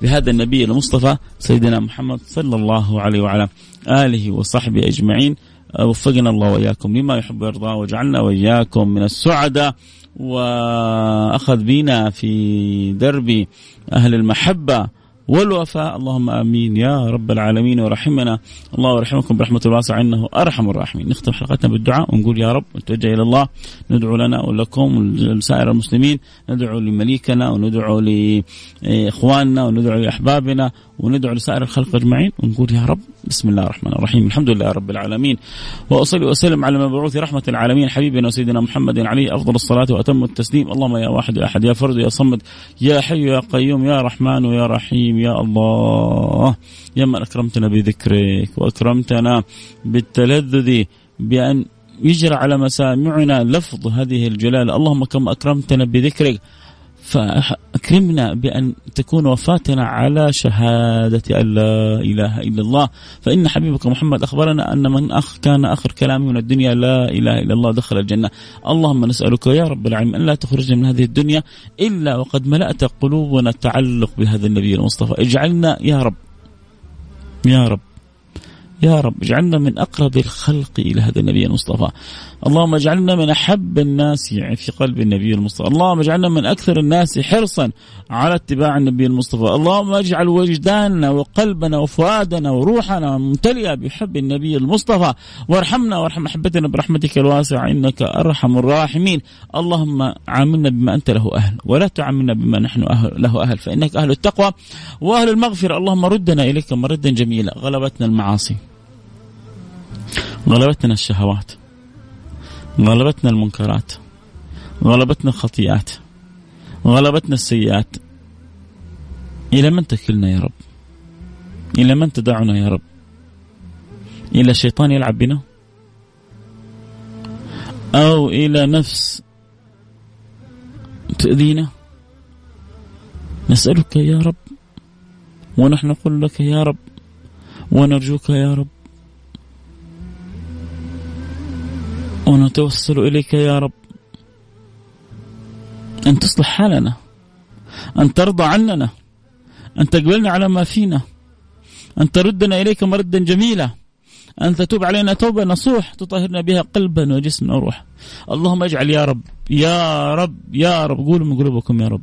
بهذا النبي المصطفى سيدنا محمد صلى الله عليه وعلى آله وصحبه أجمعين. وفقنا الله وإياكم لما يحب ويرضى وجعلنا وإياكم من السعداء. وأخذ بنا في درب أهل المحبة. والوفاء. اللهم آمين. يا رب العالمين. ورحمنا. الله ورحمكم برحمة الواسعه إنه أرحم الراحمين. نختم حلقتنا بالدعاء ونقول يا رب نتوجه إلى الله. ندعو لنا ولكم ولسائر المسلمين. ندعو لمليكنا وندعو لإخواننا وندعو لأحبابنا وندعو لسائر الخلق أجمعين ونقول يا رب بسم الله الرحمن الرحيم. الحمد لله رب العالمين. وأصلي وأسلم على المبعوث رحمة العالمين. حبيبنا وسيدنا محمد عليه أفضل الصلاة وأتم التسليم. اللهم يا واحد يا أحد يا فرد يا صمد يا حي يا قيوم يا رحمن ويا رحيم يا الله. يا من أكرمتنا بذكرك وأكرمتنا بالتلذذ بأن يجرى على مسامعنا لفظ هذه الجلاله اللهم كم أكرمتنا بذكرك فأكرمنا بأن تكون وفاتنا على شهادة أن لا إله إلا الله. فإن حبيبك محمد أخبرنا أن من أخ كان آخر كلامه من الدنيا لا إله إلا الله دخل الجنة. اللهم نسألك يا رب العالمين أن لا تخرجنا من هذه الدنيا إلا وقد ملأت قلوبنا التعلق بهذا النبي المصطفى. اجعلنا يا رب يا رب يا رب اجعلنا من أقرب الخلق إلى هذا النبي المصطفى. اللهم اجعلنا من أحب الناس في قلب النبي المصطفى. اللهم اجعلنا من أكثر الناس حرصا على اتباع النبي المصطفى. اللهم اجعل وجداننا وقلبنا وفؤادنا وروحنا ممتلئة بحب النبي المصطفى. وارحمنا وارحم أحبتنا برحمتك الواسعة إنك أرحم الراحمين. اللهم عاملنا بما أنت له أهل ولا تعاملنا بما نحن أهل له أهل فإنك أهل التقوى وأهل المغفرة. اللهم ردنا إليك مردا جميلا. غلبتنا المعاصي. غلبتنا الشهوات. غلبتنا المنكرات غلبتنا الخطيئات غلبتنا السيئات. إلى من تكلنا يا رب؟ إلى من تدعنا يا رب؟ إلى الشيطان يلعب بنا؟ أو إلى نفس تؤذينا نسألك يا رب ونحن نقول لك يا رب ونرجوك يا رب. ونتوسل إليك يا رب. أن تصلح حالنا. أن ترضى عننا. أن تقبلنا على ما فينا. أن تردنا إليك مردا جميلا. أن تتوب علينا توبة نصوح. تطهرنا بها قلبا وجسما وروحا. اللهم اجعل يا رب يا رب يا رب. قولوا من قلوبكم يا رب.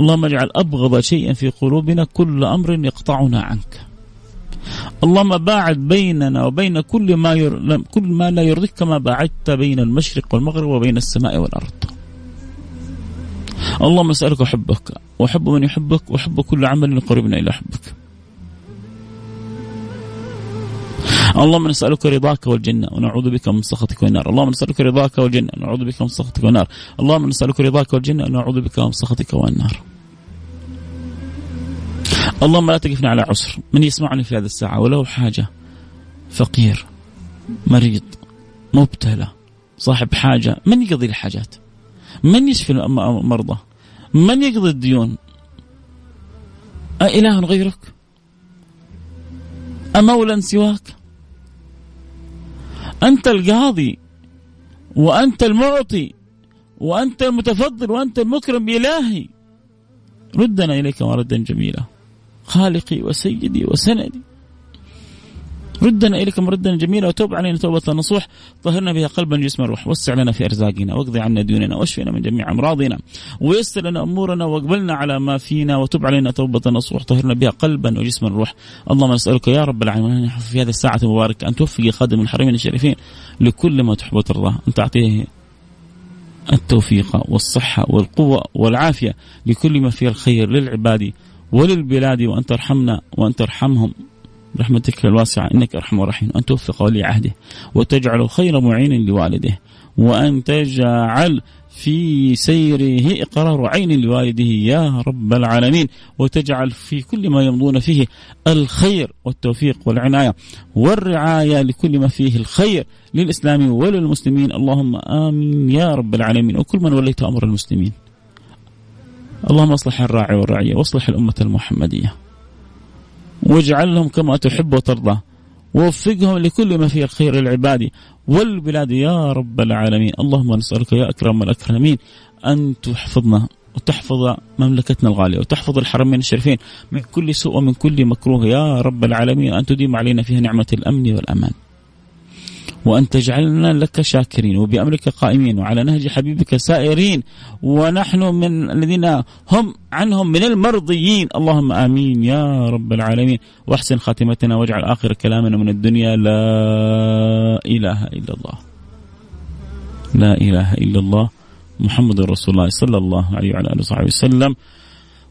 اللهم اجعل أبغض شيء في قلوبنا. كل أمر يقطعنا عنك. اللهم باعد بيننا وبين كل ما ير... كل ما لا يرضيك كما باعدت بين المشرق والمغرب وبين السماء والأرض. اللهم أسألك حبك واحب من يحبك واحب كل عمل يقربنا إلى حبك. اللهم نسألك رضاك والجنة ونعوذ بك من سخطك والنار اللهم نسألك رضاك والجنة ونعوذ بك من سخطك والنار اللهم نسألك رضاك والجنة ونعوذ بك من سخطك والنار اللهم لا تقفنا على عسر. من يسمعني في هذه الساعة؟ وله حاجة فقير مريض مبتلى صاحب حاجة من يقضي الحاجات؟ من يشفي المرضى من يقضي الديون؟ أإله غيرك؟ أمولا سواك؟ أنت القاضي وأنت المعطي وأنت المتفضل وأنت المكرم بإلهي. ردنا إليك مردا جميلا. خالقي وسيدي وسندي. ردنا إليك مردا جميلا وتوب علينا توبة نصوح. طهرنا بها قلبا جسما روح. وسع لنا في أرزاقنا. واقضي عنا ديوننا. واشفنا من جميع أمراضنا. ويسر لنا أمورنا. واقبلنا على ما فينا. وتب علينا توبة نصوح. طهرنا بها قلبا وجسما روح. اللهم نسألك يا رب العالمين في هذه الساعة المباركه أن توفق خادم الحرمين الشريفين لكل ما تحب وترضاه أن تعطيه التوفيق والصحة والقوة والعافية لكل ما فيه الخير للعباد. وللبلاد وأن ترحمنا وأن ترحمهم. برحمتك الواسعة إنك أرحم الراحمين. وأن توفق ولي عهده وتجعل خير معين لوالده. وأن تجعل في سيره إقرار عين لوالده يا رب العالمين. وتجعل في كل ما يمضون فيه الخير والتوفيق والعناية والرعاية لكل ما فيه الخير للإسلام وللمسلمين. اللهم آمين يا رب العالمين. وكل من وليت أمر المسلمين. اللهم اصلح الراعي والرعية واصلح الأمة المحمدية. واجعلهم كما تحب وترضى. ووفقهم لكل ما فيه الخير للعباد. والبلاد يا رب العالمين. اللهم نسألك يا أكرم الأكرمين أن تحفظنا وتحفظ مملكتنا الغالية وتحفظ الحرمين الشريفين من كل سوء ومن كل مكروه. يا رب العالمين أن تديم علينا فيها نعمة الأمن والأمان. وأن تجعلنا لك شاكرين وبأمرك قائمين وعلى نهج حبيبك سائرين ونحن من الذين هم عنهم من المرضيين. اللهم آمين يا رب العالمين. واحسن خاتمتنا واجعل آخر كلامنا من الدنيا لا إله إلا الله. لا إله إلا الله. محمد رسول الله صلى الله عليه وعلى آله وصحبه وسلم.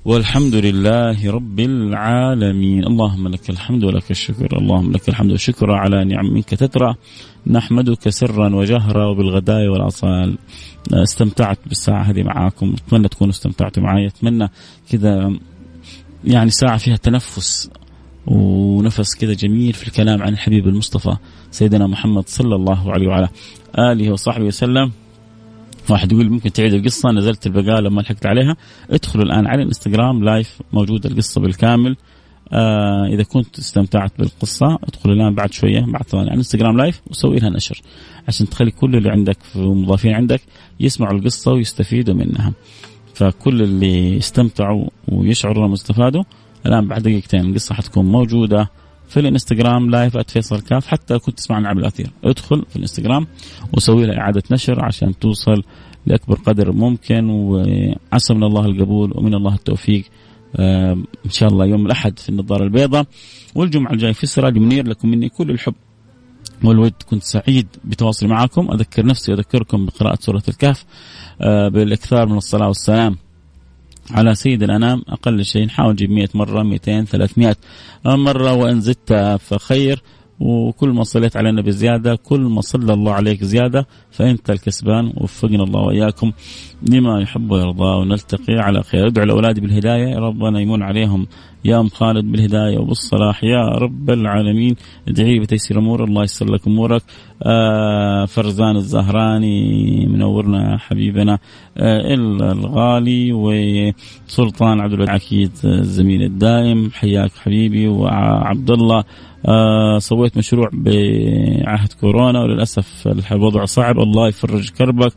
والحمد لله رب العالمين. اللهم لك الحمد ولك الشكر. اللهم لك الحمد والشكر على نعم منك تترى. نحمدك سرا وجهرا وبالغداء والعصال استمتعت بالساعة هذه معاكم. أتمنى تكونوا استمتعتوا معي أتمنى كذا يعني ساعة فيها تنفس ونفس كذا جميل في الكلام عن الحبيب المصطفى سيدنا محمد صلى الله عليه وعلى آله وصحبه وسلم. واحد يقول ممكن تعيد القصة نزلت البقالة ما لحقت عليها. ادخلوا الآن على الإنستغرام لايف موجوده القصة بالكامل. آه إذا كنت استمتعت بالقصة ادخل الآن بعد شوية بعد ثواني على الإنستغرام live وسوي لها نشر عشان تخلي كل اللي عندك ومضافين عندك يسمعوا القصة ويستفيدوا منها. فكل اللي استمتعوا ويشعروا إنهم استفادوا الآن بعد دقيقتين القصة حتكون موجودة. في الانستغرام live @فيصل كاف حتى كنت تسمعنا على الاثير ادخل في الانستغرام وسوي لها إعادة نشر عشان توصل لأكبر قدر ممكن. وعسى من الله القبول ومن الله التوفيق. آه إن شاء الله يوم الأحد في النظارة البيضاء. والجمعة الجايه في السراج منير. لكم مني كل الحب والود. كنت سعيد بتواصلي معكم. أذكر نفسي وأذكركم بقراءة سورة الكهف. آه بالإكثار من الصلاة والسلام. على سيد الأنام أقل شيء نحاول نجيب 100 مرة 200 300 مرة وإن زدت فخير وكل ما صليت على النبي زيادة كل ما صلى الله عليك زيادة فأنت الكسبان وفقنا الله وإياكم. لما يحب ويرضى ونلتقي على خير. ادعو الأولاد بالهداية ربنا يمن عليهم. يا أم خالد بالهداية وبالصلاح. يا رب العالمين ادعي بتيسير أمور. الله يسر لك أمورك. آه فرزان الزهراني منورنا حبيبنا. آه الغالي وسلطان عبد أكيد الزميل الدائم. حياك حبيبي وعبد الله آه سويت مشروع بعهد كورونا وللأسف الوضع صعب. الله يفرج كربك.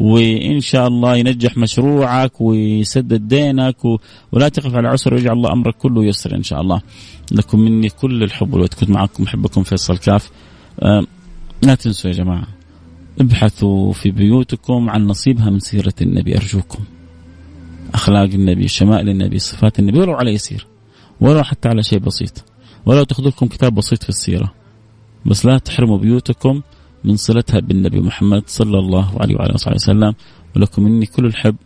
وإن شاء الله ينجح مشروعك ويسدد دينك و... ولا تقف على عسر ويجعل الله أمرك كله يسر إن شاء الله. لكم مني كل الحب والود كنت معكم محبكم فيصل كاف. آه لا تنسوا يا جماعة ابحثوا في بيوتكم عن نصيبها من سيرة النبي أرجوكم. أخلاق النبي شمائل النبي صفات النبي ولو على يسير ولو حتى على شيء بسيط. ولو تاخذوا لكم كتاب بسيط في السيرة. بس لا تحرموا بيوتكم من صلتها بالنبي محمد صلى الله عليه وعلى اله وسلم. ولكم مني كل الحب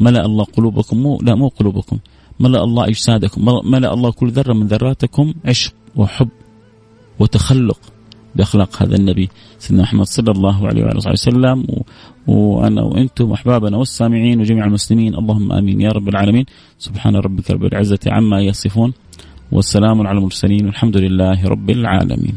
ملأ الله قلوبكم مو لا مو قلوبكم. ملأ الله أجسادكم. ملأ الله كل ذرة من ذراتكم عشق وحب وتخلق بأخلاق هذا النبي سيدنا محمد صلى الله عليه وعلى وسلم. و... وأنا وأنتم أحبابنا والسامعين وجميع المسلمين. اللهم آمين يا رب العالمين. سبحان ربك رب العزة عما يصفون. والسلام على المرسلين والحمد لله رب العالمين.